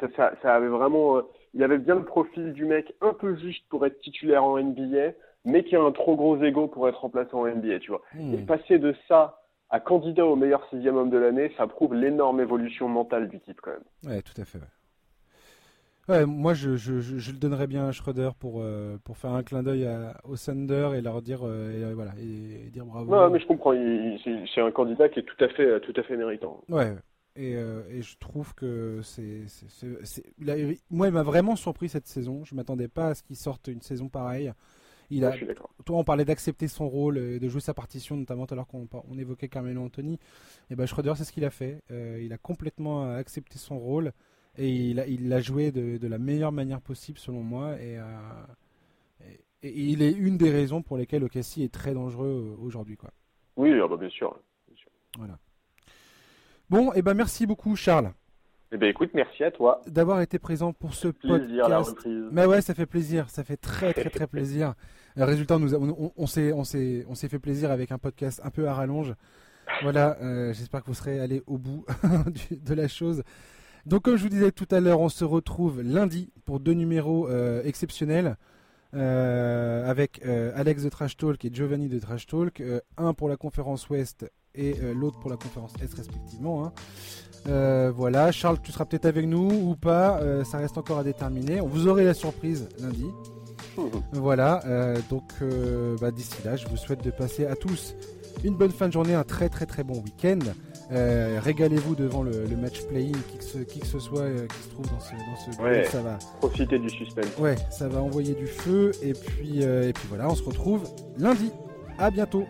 ça, ça, avait vraiment. Euh, il avait bien le profil du mec un peu juste pour être titulaire en NBA, mais qui a un trop gros ego pour être remplacé en NBA, tu vois. Hmm. Et passer de ça à candidat au meilleur sixième homme de l'année, ça prouve l'énorme évolution mentale du type quand même. Ouais, tout à fait. Ouais. Moi, je, je, je, le donnerais bien à Schroeder pour, euh, pour faire un clin d'œil au Thunder et leur dire, euh, et, euh, voilà, et, dire bravo. Non, mais je comprends. C'est un candidat qui est tout à fait, tout à fait méritant. Ouais. Et, et je trouve que c'est. Moi, il m'a vraiment surpris cette saison. Je m'attendais pas à ce qu'il sorte une saison pareille. Il a, toi, on parlait d'accepter son rôle, de jouer sa partition, notamment tout à l'heure qu'on on évoquait Carmelo Anthony. Et ben Schroeder, c'est ce qu'il a fait. Il a complètement accepté son rôle et il l'a joué de, la meilleure manière possible, selon moi. Euh, et, et, il est une des raisons pour lesquelles OKC est très dangereux euh, aujourd'hui. Quoi. Oui, ah bah, bien, sûr, Voilà. Bon, et ben merci beaucoup, Charles. Eh ben écoute, merci à toi. D'avoir été présent pour ce podcast. Mais ouais, ça fait plaisir, ça fait très très très plaisir. Résultat, nous, on, on s'est on s'est on s'est fait plaisir avec un podcast un peu à rallonge. Voilà, euh, j'espère que vous serez allé au bout de la chose. Donc comme je vous disais tout à l'heure, on se retrouve lundi pour deux numéros euh, exceptionnels. Euh, avec Alex de Trash Talk et Giovanni de Trash Talk, un pour la conférence Ouest et l'autre pour la conférence Est respectivement. Hein. Euh, voilà, Charles, tu seras peut-être avec nous ou pas, euh, ça reste encore à déterminer. Vous aurez la surprise lundi. Voilà, euh, donc bah, d'ici là, je vous souhaite de passer à tous une bonne fin de journée, un très très très bon week-end. Régalez-vous devant le, match play-in, qui, que ce soit qui se trouve dans ce, dans ça va. Profitez du suspense. Ouais, ça va envoyer du feu et puis et puis voilà, on se retrouve lundi. À bientôt.